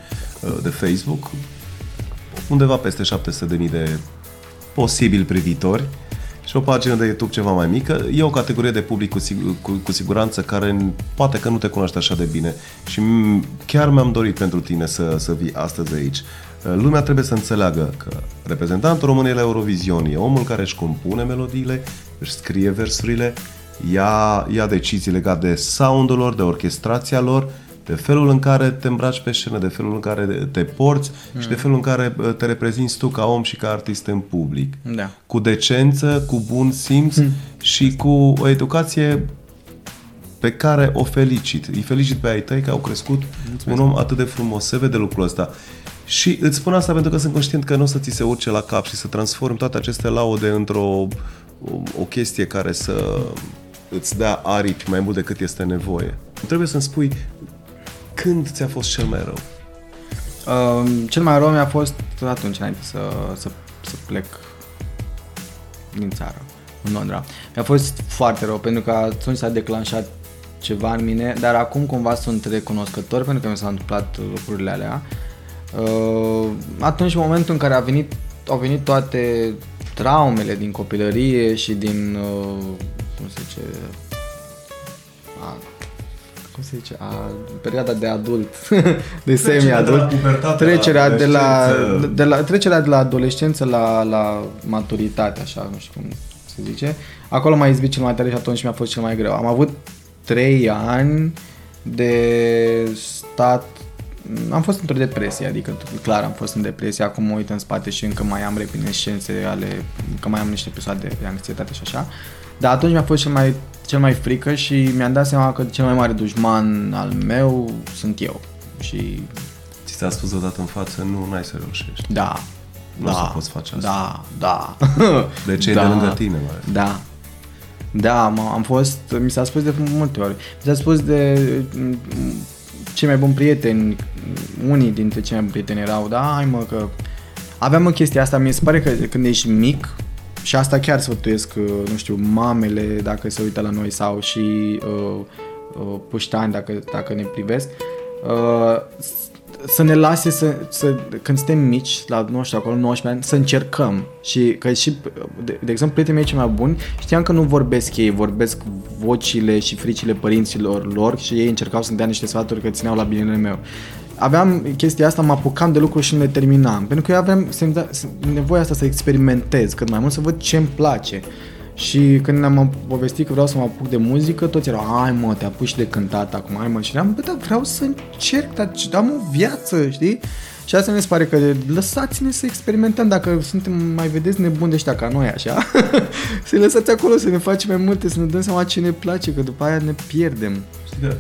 uh, de Facebook, undeva peste 700.000 de posibili privitori și o pagină de YouTube ceva mai mică. E o categorie de public cu, sig- cu, cu siguranță care n- poate că nu te cunoaște așa de bine și m- chiar mi-am dorit pentru tine să, să vii astăzi aici. Uh, Lumea trebuie să înțeleagă că reprezentantul României la Eurovision e omul care își compune melodiile, își scrie versurile, ia, ia decizii legate de soundul lor, de orchestrația lor, de felul în care te îmbraci pe scenă, de felul în care te porți mm. și de felul în care uh, te reprezinți tu ca om și ca artist în public. Da. Cu decență, cu bun simț mm. și cu o educație pe care o felicit. Îi felicit pe ai tăi că au crescut Mulțumesc. un om atât de frumos. Se vede lucrul ăsta. Și îți spun asta pentru că sunt conștient că nu o să ți se urce la cap și să transform toate aceste laude într-o o, o chestie care să îți dea aripi mai mult decât este nevoie. Trebuie să-mi spui când ți-a fost cel mai rău. Uh, cel mai rău mi-a fost atunci înainte să, să, să plec din țară, în Londra. Mi-a fost foarte rău pentru că atunci s-a declanșat ceva în mine, dar acum cumva sunt recunoscător pentru că mi s-au întâmplat lucrurile alea. Uh, atunci, în momentul în care a venit, au venit toate traumele din copilărie și din, uh, cum se zice, a, cum se zice, a, perioada de adult, de semi-adult, pubertate trecerea la de la, adolescență. de la, trecerea de la adolescență la, la maturitate, așa, nu știu cum se zice. Acolo m-a izbit cel mai tare și atunci mi-a fost cel mai greu. Am avut trei ani de stat am fost într-o depresie, adică clar am fost în depresie, acum mă uit în spate și încă mai am reminiscențe ale, încă mai am niște episoade de anxietate și așa. Dar atunci mi-a fost cel mai, cel mai frică și mi-am dat seama că cel mai mare dușman al meu sunt eu. Și Ți s-a spus odată în față, nu, n-ai să reușești. da, Nu da, o să poți face asta. Da, da. De cei de lângă tine, mai ales. Da. Da, m- am fost, mi s-a spus de multe ori. Mi s-a spus de mm, cei mai buni prieteni, unii dintre cei mai buni prieteni erau, da, hai mă, că aveam în chestia asta, mi se pare că când ești mic, și asta chiar sfătuiesc, uh, nu știu, mamele dacă se uită la noi sau și uh, uh, puștani dacă, dacă ne privesc, uh, să ne lase să, să, când suntem mici, la, nu știu, acolo 19 ani, să încercăm. Și că și, de, de exemplu, prietenii mei cei mai buni, știam că nu vorbesc ei, vorbesc vocile și fricile părinților lor și ei încercau să-mi dea niște sfaturi că țineau la binele meu. Aveam chestia asta, mă apucam de lucruri și nu le terminam. Pentru că eu aveam simțea, nevoia asta să experimentez cât mai mult, să văd ce îmi place. Și când ne-am povestit că vreau să mă apuc de muzică, toți erau, hai mă, te apuci de cântat acum, hai mă. Și eram, bă, dar vreau să încerc, dar am o viață, știi? Și asta mi se pare că lăsați-ne să experimentăm dacă suntem, mai vedeți, nebuni de ăștia ca noi, așa. să lăsați acolo să ne facem mai multe, să ne dăm seama ce ne place, că după aia ne pierdem. Știi că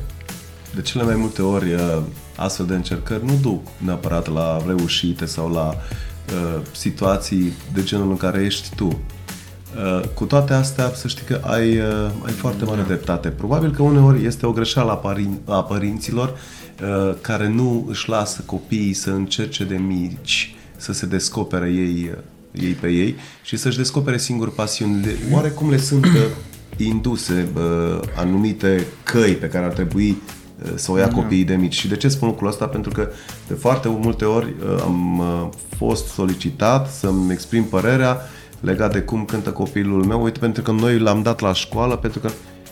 de cele mai multe ori uh, astfel de încercări nu duc neapărat la reușite sau la uh, situații de genul în care ești tu. Uh, cu toate astea, să știi că ai, uh, ai foarte mare dreptate. Probabil că uneori este o greșeală a, părin- a părinților uh, care nu își lasă copiii să încerce de mici să se descopere ei, uh, ei pe ei și să-și descopere singur pasiunile. Oarecum le sunt uh, induse uh, anumite căi pe care ar trebui uh, să o ia copiii de mici. Și de ce spun lucrul ăsta? Pentru că de foarte multe ori uh, am uh, fost solicitat să-mi exprim părerea legat de cum cântă copilul meu. Uite, pentru că noi l-am dat la școală, pentru că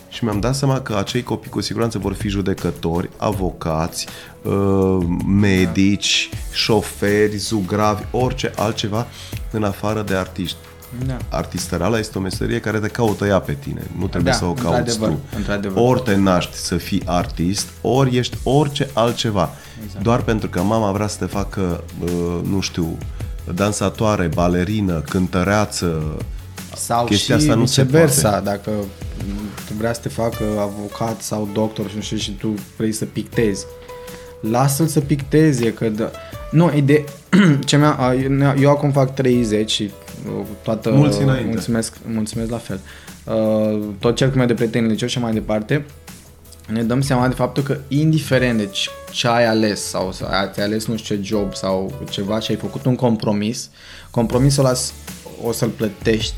și mi-am dat seama că acei copii cu siguranță vor fi judecători, avocați, uh, medici, șoferi, zugravi, orice altceva în afară de artiști. Da. Artisterala este o meserie care te caută ea pe tine, nu trebuie Da, să o cauți într-adevăr, tu. într-adevăr. Ori te naști să fii artist, ori ești orice altceva. Exact. Doar pentru că mama vrea să te facă, uh, nu știu, dansatoare, balerină, cântăreață, Sau Chestia și asta nu se viceversa, poate. dacă tu vrea să te facă avocat sau doctor și nu știu și tu vrei să pictezi. Lasă-l să picteze, că da... Nu, ide... ce mea, a, eu acum fac 30 și uh, toată... Mulți înainte. Mulțumesc, mulțumesc la fel. Uh, tot cercul meu de prieteni în liceu și mai departe, ne dăm seama de faptul că indiferent de ce- ce ai ales sau să ai ți-ai ales nu știu ce job sau ceva și ai făcut un compromis, compromisul ăla s- o să-l plătești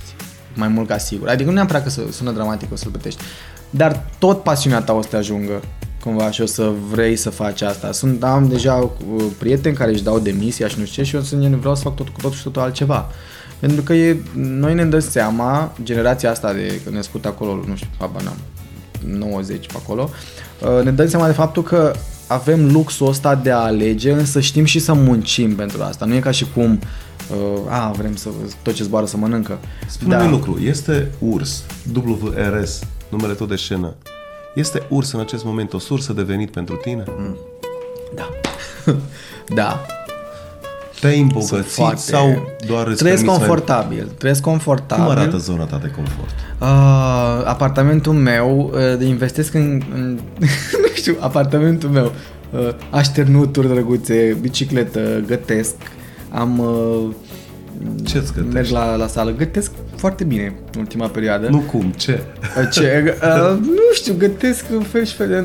mai mult ca sigur. Adică nu neapărat că să sună dramatic o să-l plătești, dar tot pasiunea ta o să te ajungă cumva și o să vrei să faci asta. Sunt, am deja uh, prieteni care își dau demisia și nu știu ce și eu sunt, vreau să fac tot cu tot și totul altceva. Pentru că e, noi ne dăm seama, generația asta de născut acolo, nu știu, habar n-am, 90 pe acolo, uh, ne dăm seama de faptul că avem luxul ăsta de a alege, însă știm și să muncim pentru asta. Nu e ca și cum uh, a, vrem să tot ce zboară să mănâncă. Spune da. un lucru, este URS, WRS, numele tot de scenă. Este URS în acest moment o sursă de venit pentru tine? Mm. Da. da. Te-ai îmbogățit foarte... sau doar îți Trăiesc confortabil. Mai... Trăiesc confortabil. Cum arată zona ta de confort? Uh, apartamentul meu, uh, investesc în, în nu știu, apartamentul meu. Uh, așternuturi drăguțe, bicicletă, gătesc. Am uh, ce-ți gătești? Merg la, la sală. Gătesc foarte bine în ultima perioadă. Nu cum, ce? ce? Uh, nu știu, gătesc fel și fel de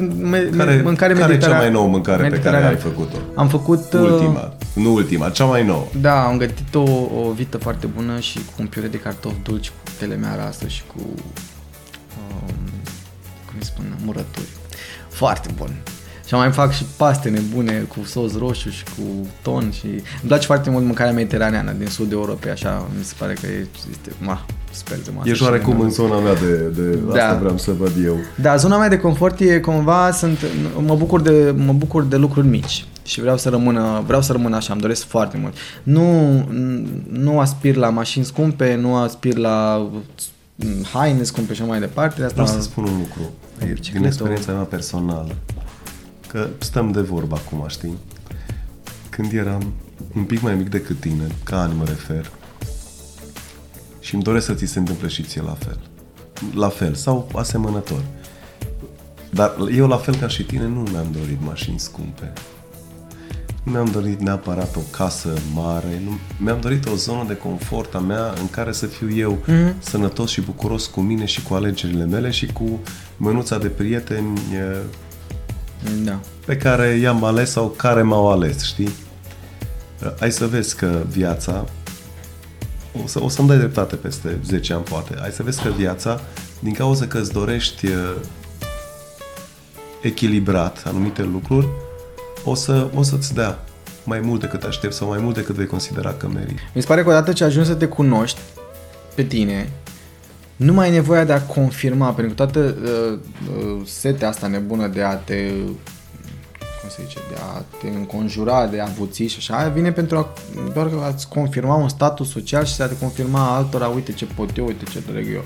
care, mâncare Care e cea mai nouă mâncare pe care ai făcut-o? Am făcut... Uh, ultima, nu ultima, cea mai nouă. Da, am gătit o, o vită foarte bună și cu un piure de cartofi dulci cu telemea rasă și cu... Um, cum îi spun, murături. Foarte bun. Și mai fac și paste nebune cu sos roșu și cu ton și îmi place foarte mult mâncarea mediteraneană din sud Europei, așa mi se pare că este, ma, sper de masă. Ești oarecum în zona mea de, de da. asta vreau să văd eu. Da, zona mea de confort e cumva, sunt, mă, bucur de, mă bucur de lucruri mici și vreau să rămână, vreau să rămână așa, îmi doresc foarte mult. Nu, nu aspir la mașini scumpe, nu aspir la haine scumpe și mai departe. Asta vreau să spun un lucru, din experiența mea personală Că stăm de vorbă acum, știi? Când eram un pic mai mic decât tine, ca ani mă refer, și îmi doresc să ți se întâmple și ție la fel. La fel, sau asemănător. Dar eu, la fel ca și tine, nu mi-am dorit mașini scumpe. Nu mi-am dorit neapărat o casă mare, nu, mi-am dorit o zonă de confort a mea în care să fiu eu mm-hmm. sănătos și bucuros cu mine și cu alegerile mele și cu mânuța de prieteni da. pe care i-am ales sau care m-au ales, știi? Ai să vezi că viața, o, să, o să-mi dai dreptate peste 10 ani poate, ai să vezi că viața, din cauza că îți dorești uh, echilibrat anumite lucruri, o, să, o să-ți dea mai mult decât aștepți sau mai mult decât vei considera că meriți. Mi se pare că odată ce ajungi să te cunoști pe tine nu mai ai nevoia de a confirma, pentru că toată uh, uh, setea asta nebună de a te cum se zice, de a te înconjura de avuții și așa, vine pentru a, doar că ați confirma un status social și să te confirma altora, uite ce pot eu, uite ce trec eu.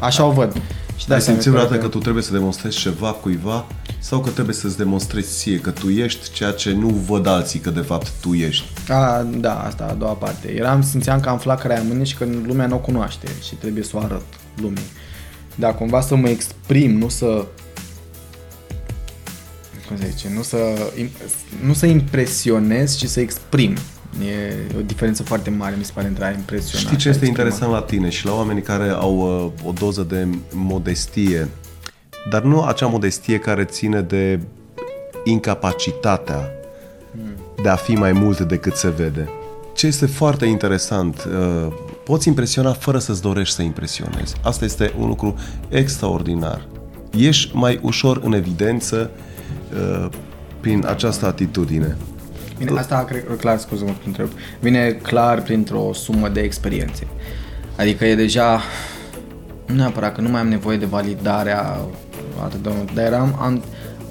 Așa o văd. Și Ai simțit vreodată că tu trebuie să demonstrezi ceva cuiva sau că trebuie să-ți demonstrezi ție că tu ești ceea ce nu văd alții că de fapt tu ești? A, da, asta a doua parte. Eram, simțeam că am flacăra aia mâine și că lumea nu o cunoaște și trebuie să o arăt lumii. Dar cumva să mă exprim, nu să cum se zice, nu să, nu să impresionez, ci să exprim. E o diferență foarte mare, mi se pare, între a impresiona Știi ce este interesant la tine și la oamenii care au uh, o doză de modestie, dar nu acea modestie care ține de incapacitatea hmm. de a fi mai mult decât se vede. Ce este foarte interesant, uh, poți impresiona fără să-ți dorești să impresionezi. Asta este un lucru extraordinar. Ești mai ușor în evidență uh, prin această atitudine. Vine, asta cred clar, scuze-mă că întreb, vine clar printr-o sumă de experiențe. Adică e deja, nu neapărat că nu mai am nevoie de validarea atât de mult, dar eram, am,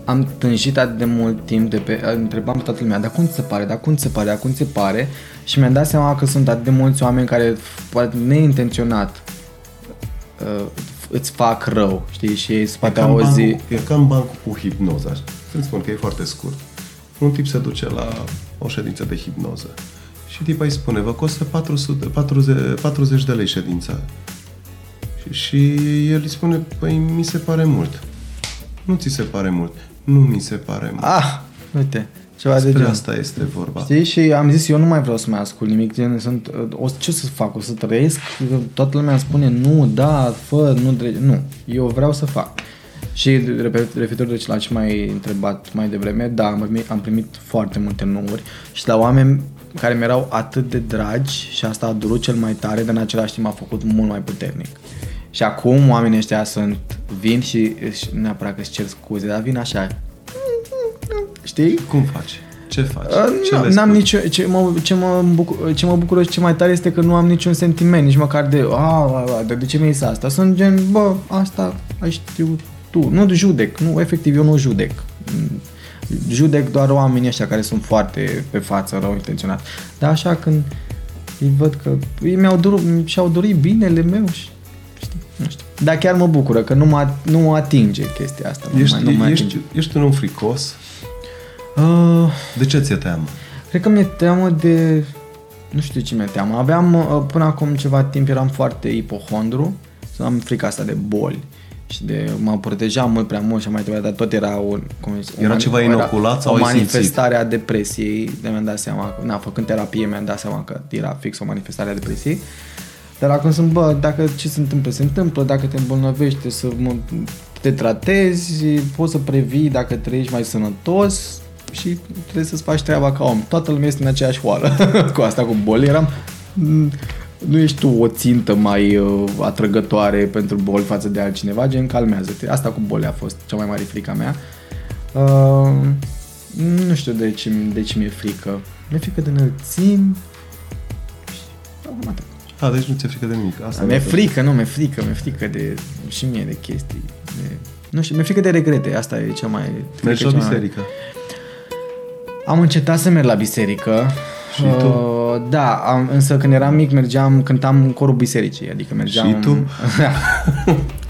am tânjit atât de mult timp de pe, întrebam pe toată lumea, dar cum ți se pare, dar cum ți se pare, dar cum ți se pare? Și mi-am dat seama că sunt atât de mulți oameni care poate neintenționat uh, îți fac rău, știi, și ei spate auzi... E ca în bancul cu hipnoza, să spun că e foarte scurt un tip se duce la o ședință de hipnoză și tipa îi spune, vă costă 400, 40, 40 de lei ședința. Și, și el îi spune, păi mi se pare mult. Nu ți se pare mult. Nu mi se pare mult. Ah, uite, ceva Despre de genul. asta este vorba. Știi? Și am zis, eu nu mai vreau să mai ascult nimic. Gen, sunt, o, ce să fac? O să trăiesc? Toată lumea spune, nu, da, fă, nu, nu. Eu vreau să fac. Și referitor de la ce mai întrebat mai devreme, da, am primit, am primit foarte multe numuri și la oameni care mi-erau atât de dragi și asta a durut cel mai tare, dar în același timp a făcut mult mai puternic. Și acum oamenii ăștia sunt, vin și, și neapărat că își cer scuze, dar vin așa, știi? Cum faci? Ce faci? Uh, Ce nu, le n-am spui? nicio, ce, mă, ce, mă bucur, ce mă bucură și ce mai tare este că nu am niciun sentiment, nici măcar de, a, a, a de, de ce mi-ai zis asta? Sunt gen, bă, asta ai știut tu. Nu judec, nu, efectiv eu nu judec. Mm, Judec doar oamenii ăștia care sunt foarte pe față, rău intenționat. Dar așa când îi văd că ei mi-au dorit, și-au dorit binele meu și știi, nu știu. Dar chiar mă bucură că nu mă, nu mă atinge chestia asta. Nu Ești, mai, nu mai ești, atinge. ești un om fricos? Uh, De ce ți-e teamă? Cred că mi-e teamă de... Nu știu ce mi-e teamă. Aveam, uh, până acum ceva timp, eram foarte ipohondru. Să am frica asta de boli. Și de mă protejam mult prea mult și mai departe, dar tot era un... Cum zice, Era un- ceva inoculat sau o ai simțit? manifestare a depresiei. De mi-am dat seama, na, făcând terapie mi-am dat seama că era fix o manifestare a depresiei. Dar acum sunt, bă, dacă ce se întâmplă, se întâmplă, dacă te îmbolnăvești, să mă, te tratezi, poți să previi dacă trăiești mai sănătos și trebuie să-ți faci treaba ca om. Toată lumea este în aceeași oală cu asta, cu boli. Eram, "Mm, nu ești tu o țintă mai uh, atrăgătoare pentru boli față de altcineva, gen calmează-te. Asta cu boli a fost cea mai mare frica mea. Uh, nu știu de ce, de ce mi-e frică. Mi-e frică de înălțimi. Acum atât. A, deci nu ți-e frică de nimic. Asta Mi-e e frică, nu, mi-e frică, mi-e frică de, și mie de chestii. De, nu știu, mi-e frică de regrete, asta e cea mai... Mergi frică la cea mai- biserică. Am încetat să merg la biserică. Și tu? Uh, da, am, însă când eram mic mergeam, cântam în corul bisericii, adică mergeam... Și tu?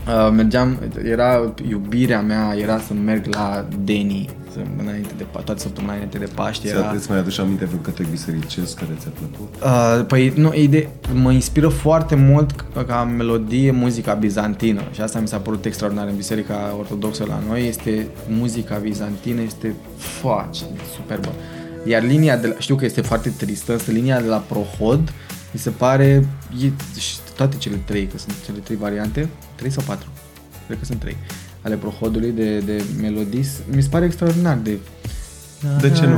uh, mergeam, era iubirea mea, era să merg la Deni, să, înainte de, Pa- toată săptămâna înainte de Paște. Ți-a, Era, îți mai aduci aminte vreun cântec bisericesc care ți-a plăcut? Uh, păi, nu, ide- mă inspiră foarte mult ca, ca melodie muzica bizantină și asta mi s-a părut extraordinar în biserica ortodoxă la noi, este muzica bizantină, este foarte superbă. Iar linia de la, știu că este foarte tristă, însă linia de la Prohod mi se pare, e, toate cele trei, că sunt cele trei variante, trei sau patru, cred că sunt trei, ale Prohodului de, de melodii, mi se pare extraordinar de de ce nu?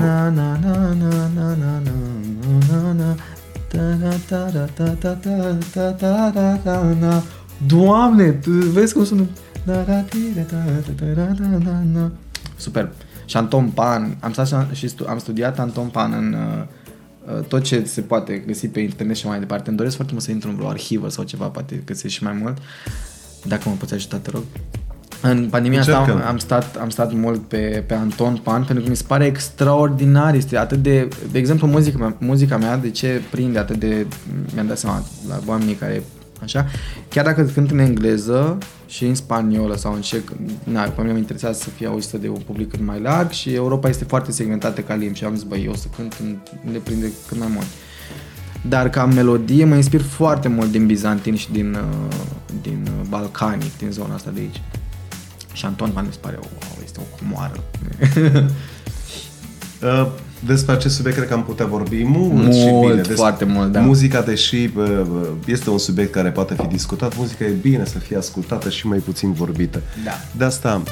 Doamne, vezi cum sună? Superb. Și Anton Pan, am stat și stu- am studiat Anton Pan în uh, uh, tot ce se poate găsi pe internet și mai departe. Îmi doresc foarte mult să intru în vreo arhivă sau ceva, poate găsești și mai mult. Dacă mă poți ajuta, te rog. În pandemia asta Încercăm. am, am stat, am stat mult pe, pe Anton Pan pentru că mi se pare extraordinar, este atât de, de exemplu, muzica mea, muzica mea, de ce prinde atât de, mi-am dat seama la oamenii care, așa, chiar dacă cânt în engleză și în spaniolă sau în cec, na, pe mine mă interesează să fie auzită de un public cât mai larg și Europa este foarte segmentată ca limbi și am zis, băi, eu o să cânt, în, le prinde cât mai mult. Dar ca melodie mă inspir foarte mult din bizantin și din, uh, din uh, balcanic, din zona asta de aici. Și Anton Pan mi se pare, wow, este o comoară. Uh, Despre acest subiect cred că am putea vorbi mult, Mult, și bine. Despre foarte mult, da. Muzica, deși uh, este un subiect care poate fi discutat, muzica e bine să fie ascultată și mai puțin vorbită. Da. De asta Dar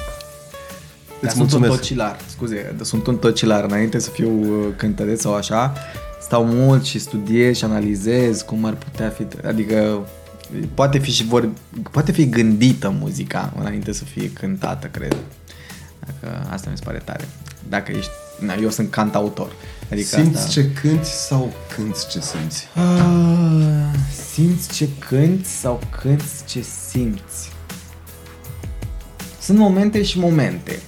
îți sunt un mulțumesc. tocilar, scuze, sunt un tocilar. Înainte să fiu uh, cântăreț sau așa, stau mult și studiez și analizez cum ar putea fi, adică poate fi și vor, poate fi gândită muzica înainte să fie cântată, cred. Dacă asta mi se pare tare. Dacă ești, na, eu sunt cantautor. Adică Simți asta... ce cânti sau cânti ce simți? Ah, simți ce cânti sau cânti ce simți? Sunt momente și momente.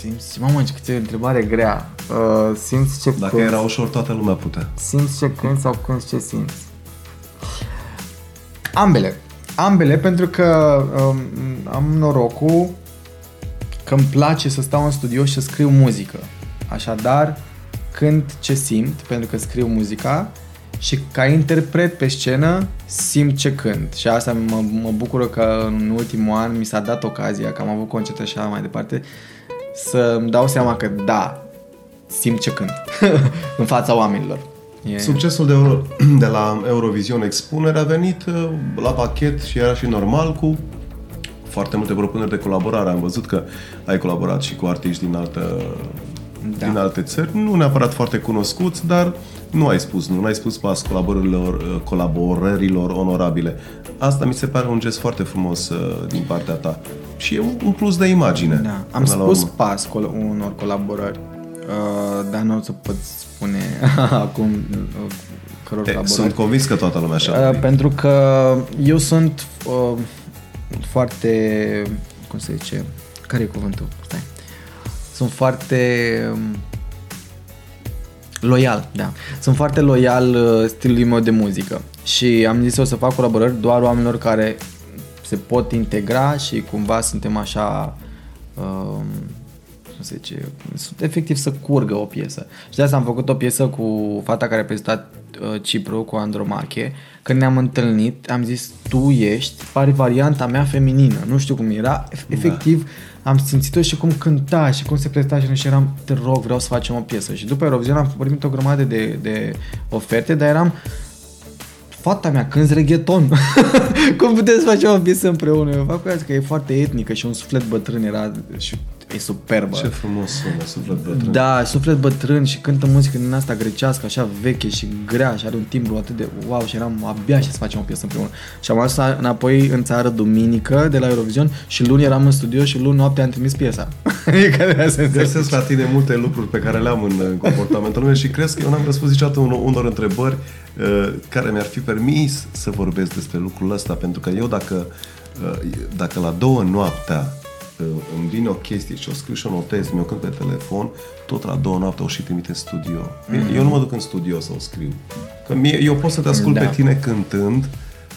Simți, mamă, ce câte întrebare grea. Uh, simți ce Dacă cânti, era ușor, toată lumea putea. simți ce cânti sau cânti ce simți? Ambele. Ambele pentru că um, am norocul că îmi place să stau în studio și să scriu muzică. Așadar, cânt ce simt, pentru că scriu muzica și ca interpret pe scenă simt ce cânt. Și asta mă, mă bucură că în ultimul an mi s-a dat ocazia, că am avut concerte așa mai departe, să îmi dau seama că da, simt ce cânt în fața oamenilor. E... Succesul de, Euro, de la Eurovision Expunere a venit uh, la pachet și era și normal cu foarte multe propuneri de colaborare. Am văzut că ai colaborat și cu artiști din altă da. din alte țări, nu neapărat foarte cunoscuți, dar nu ai spus nu, nu ai spus pas colaborărilor, uh, colaborărilor onorabile. Asta mi se pare un gest foarte frumos uh, din partea ta. Și e un plus de imagine. Da. Am spus pas col- unor colaborări, uh, dar nu o să pot spune acum uh, căror e, Sunt convins că toată lumea așa. Uh, pentru că eu sunt uh, foarte, cum se zice, care e cuvântul? Stai. Sunt foarte um, loial, da. Sunt foarte loial uh, stilului meu de muzică și am zis o să fac colaborări doar oamenilor care se pot integra și cumva suntem așa um, 10, efectiv să curgă o piesă. Și de asta am făcut o piesă cu fata care a prezentat uh, Cipru, cu Andromache. Când ne-am întâlnit, am zis, tu ești, pare varianta mea feminină. Nu știu cum era, da. efectiv da. am simțit-o și cum cânta și cum se prezenta și, și eram, te rog, vreau să facem o piesă. Și după Eurovision am primit o grămadă de, de oferte, dar eram, fata mea când regheton. Cum puteți face o piesă împreună? Eu fac cu că e foarte etnică și un suflet bătrân era și e superbă. Ce frumos sună, suflet bătrân. Da, suflet bătrân și cântă muzică din asta grecească, așa veche și grea și are un timbru atât de wow și eram abia și să facem o piesă împreună. Și am ajuns înapoi în țară duminică de la Eurovision și luni eram în studio și luni noapte am trimis piesa. Găsesc la tine multe lucruri pe care le-am în, în comportamentul meu și crezi că eu n-am răspuns niciodată unor, unor întrebări uh, care mi-ar fi permis să vorbesc despre lucrul ăsta, pentru că eu dacă, uh, dacă la două noaptea îmi vine o chestie și o scriu și o notez, mi-o cânt pe telefon, tot la două noapte o și trimite în studio. Mm-hmm. Eu nu mă duc în studio să o scriu. Că mie, eu pot să te ascult da. pe tine cântând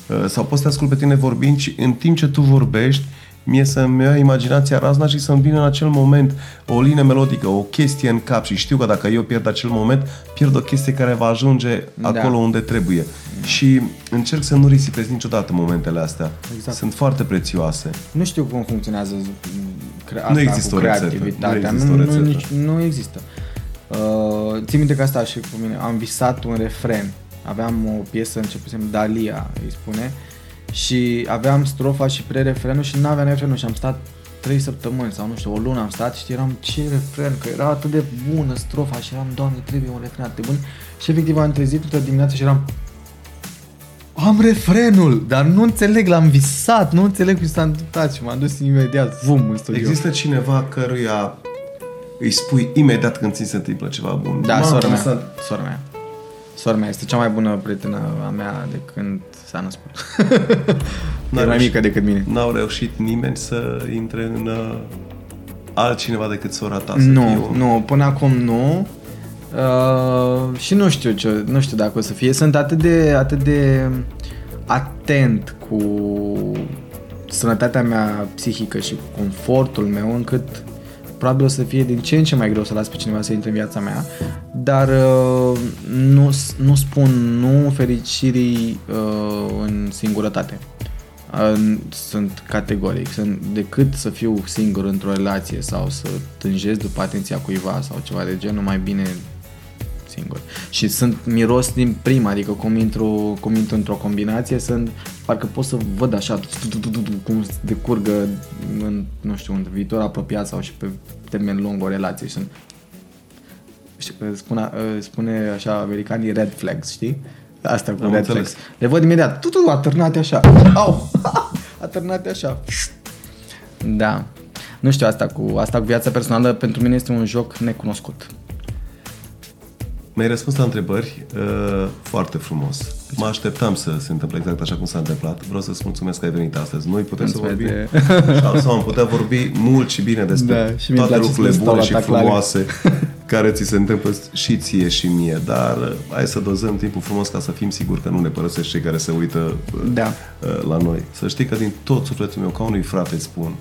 uh, sau pot să te ascult pe tine vorbind și în timp ce tu vorbești, mie să-mi ia imaginația razna și să-mi vină în acel moment o linie melodică, o chestie în cap și știu că dacă eu pierd acel moment, pierd o chestie care va ajunge da. acolo unde trebuie. Da. Și încerc să nu risipesc niciodată momentele astea. Exact. Sunt foarte prețioase. Nu știu cum funcționează cre- asta nu există cu creativitatea. Nu există, nu, nu, nici, nu există. Uh, țin minte că asta și cu mine. Am visat un refren. Aveam o piesă, începusem Dalia, îi spune, și aveam strofa și pre-refrenul și nu aveam refrenul și am stat 3 săptămâni sau nu știu, o lună am stat și eram ce refren, că era atât de bună strofa și eram, doamne, trebuie un refren atât de bun și efectiv am trezit într-o dimineață și eram am refrenul, dar nu înțeleg, l-am visat, nu înțeleg cum s-a întâmplat și m-am dus imediat, vum, în studio. Există cineva căruia îi spui imediat când ți se întâmplă ceva bun. Da, sora mea, sora mea. Sora mea este cea mai bună prietenă a mea de când s-a născut. e mai mică decât mine. N-au reușit nimeni să intre în uh, altcineva decât sora ta? Nu, fiu... nu, până acum nu. Uh, și nu știu ce, nu știu dacă o să fie. Sunt atât de, atât de atent cu sănătatea mea psihică și cu confortul meu încât probabil o să fie din ce în ce mai greu să las pe cineva să intre în viața mea, dar uh, nu, nu spun nu fericirii uh, în singurătate. Uh, sunt categoric, sunt decât să fiu singur într-o relație sau să tânjesc după atenția cuiva sau ceva de genul, mai bine singur. Și sunt miros din prima, adică cum intru, cum intru într-o combinație, sunt, parcă pot să văd așa cum decurgă în, nu știu, în viitor apropiat sau și pe termen lung o relație. Sunt, spune, spune așa americanii red flags, știi? Asta cu Am red înțeles. flags. Le văd imediat, tu, tu, atârnate așa. Au! atârnate așa. Da. Nu știu asta cu asta cu viața personală pentru mine este un joc necunoscut. Mi-ai răspuns la întrebări uh, foarte frumos. Mă așteptam să se întâmple exact așa cum s-a întâmplat. Vreau să-ți mulțumesc că ai venit astăzi. Noi putem să vorbim de... sau am putea vorbi mult și bine despre da, și toate lucrurile bune și frumoase care ți se întâmplă și ție și mie. Dar uh, hai să dozăm timpul frumos ca să fim siguri că nu ne părăsești cei care se uită uh, da. Uh, la noi. Să știi că din tot sufletul meu, ca unui frate îți spun,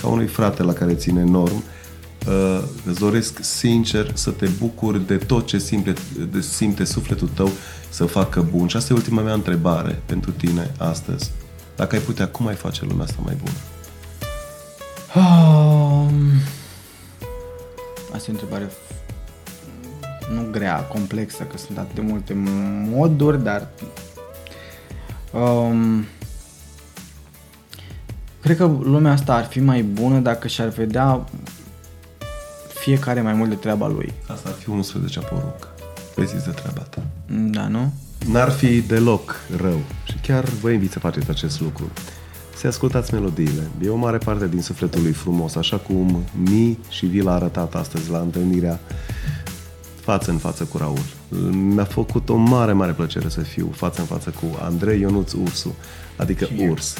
ca unui frate la care ține enorm, uh, uh, îți doresc sincer să te bucuri de tot ce simte, de simte sufletul tău să facă bun. Și asta e ultima mea întrebare pentru tine astăzi. Dacă ai putea, cum ai face lumea asta mai bună? Um, asta e o întrebare nu grea, complexă, că sunt atât de multe moduri, dar um, cred că lumea asta ar fi mai bună dacă și-ar vedea fiecare mai mult de treaba lui. Asta ar fi 11 poruncă. Vezi de treaba ta. Da, nu? N-ar fi deloc rău și chiar vă invit să faceți acest lucru. Să ascultați melodiile. E o mare parte din sufletul lui frumos, așa cum Mi și vi l-a arătat astăzi la întâlnirea față în față cu Raul. Mi-a făcut o mare, mare plăcere să fiu față în față cu Andrei Ionuț Ursu, adică Și eu. Urs.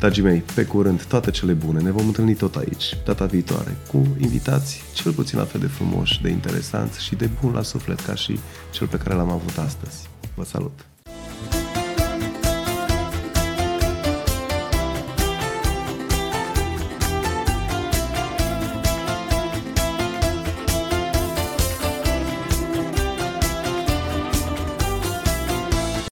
Dragii mei, pe curând, toate cele bune. Ne vom întâlni tot aici, data viitoare, cu invitați cel puțin la fel de frumoși, de interesanți și de bun la suflet ca și cel pe care l-am avut astăzi. Vă salut!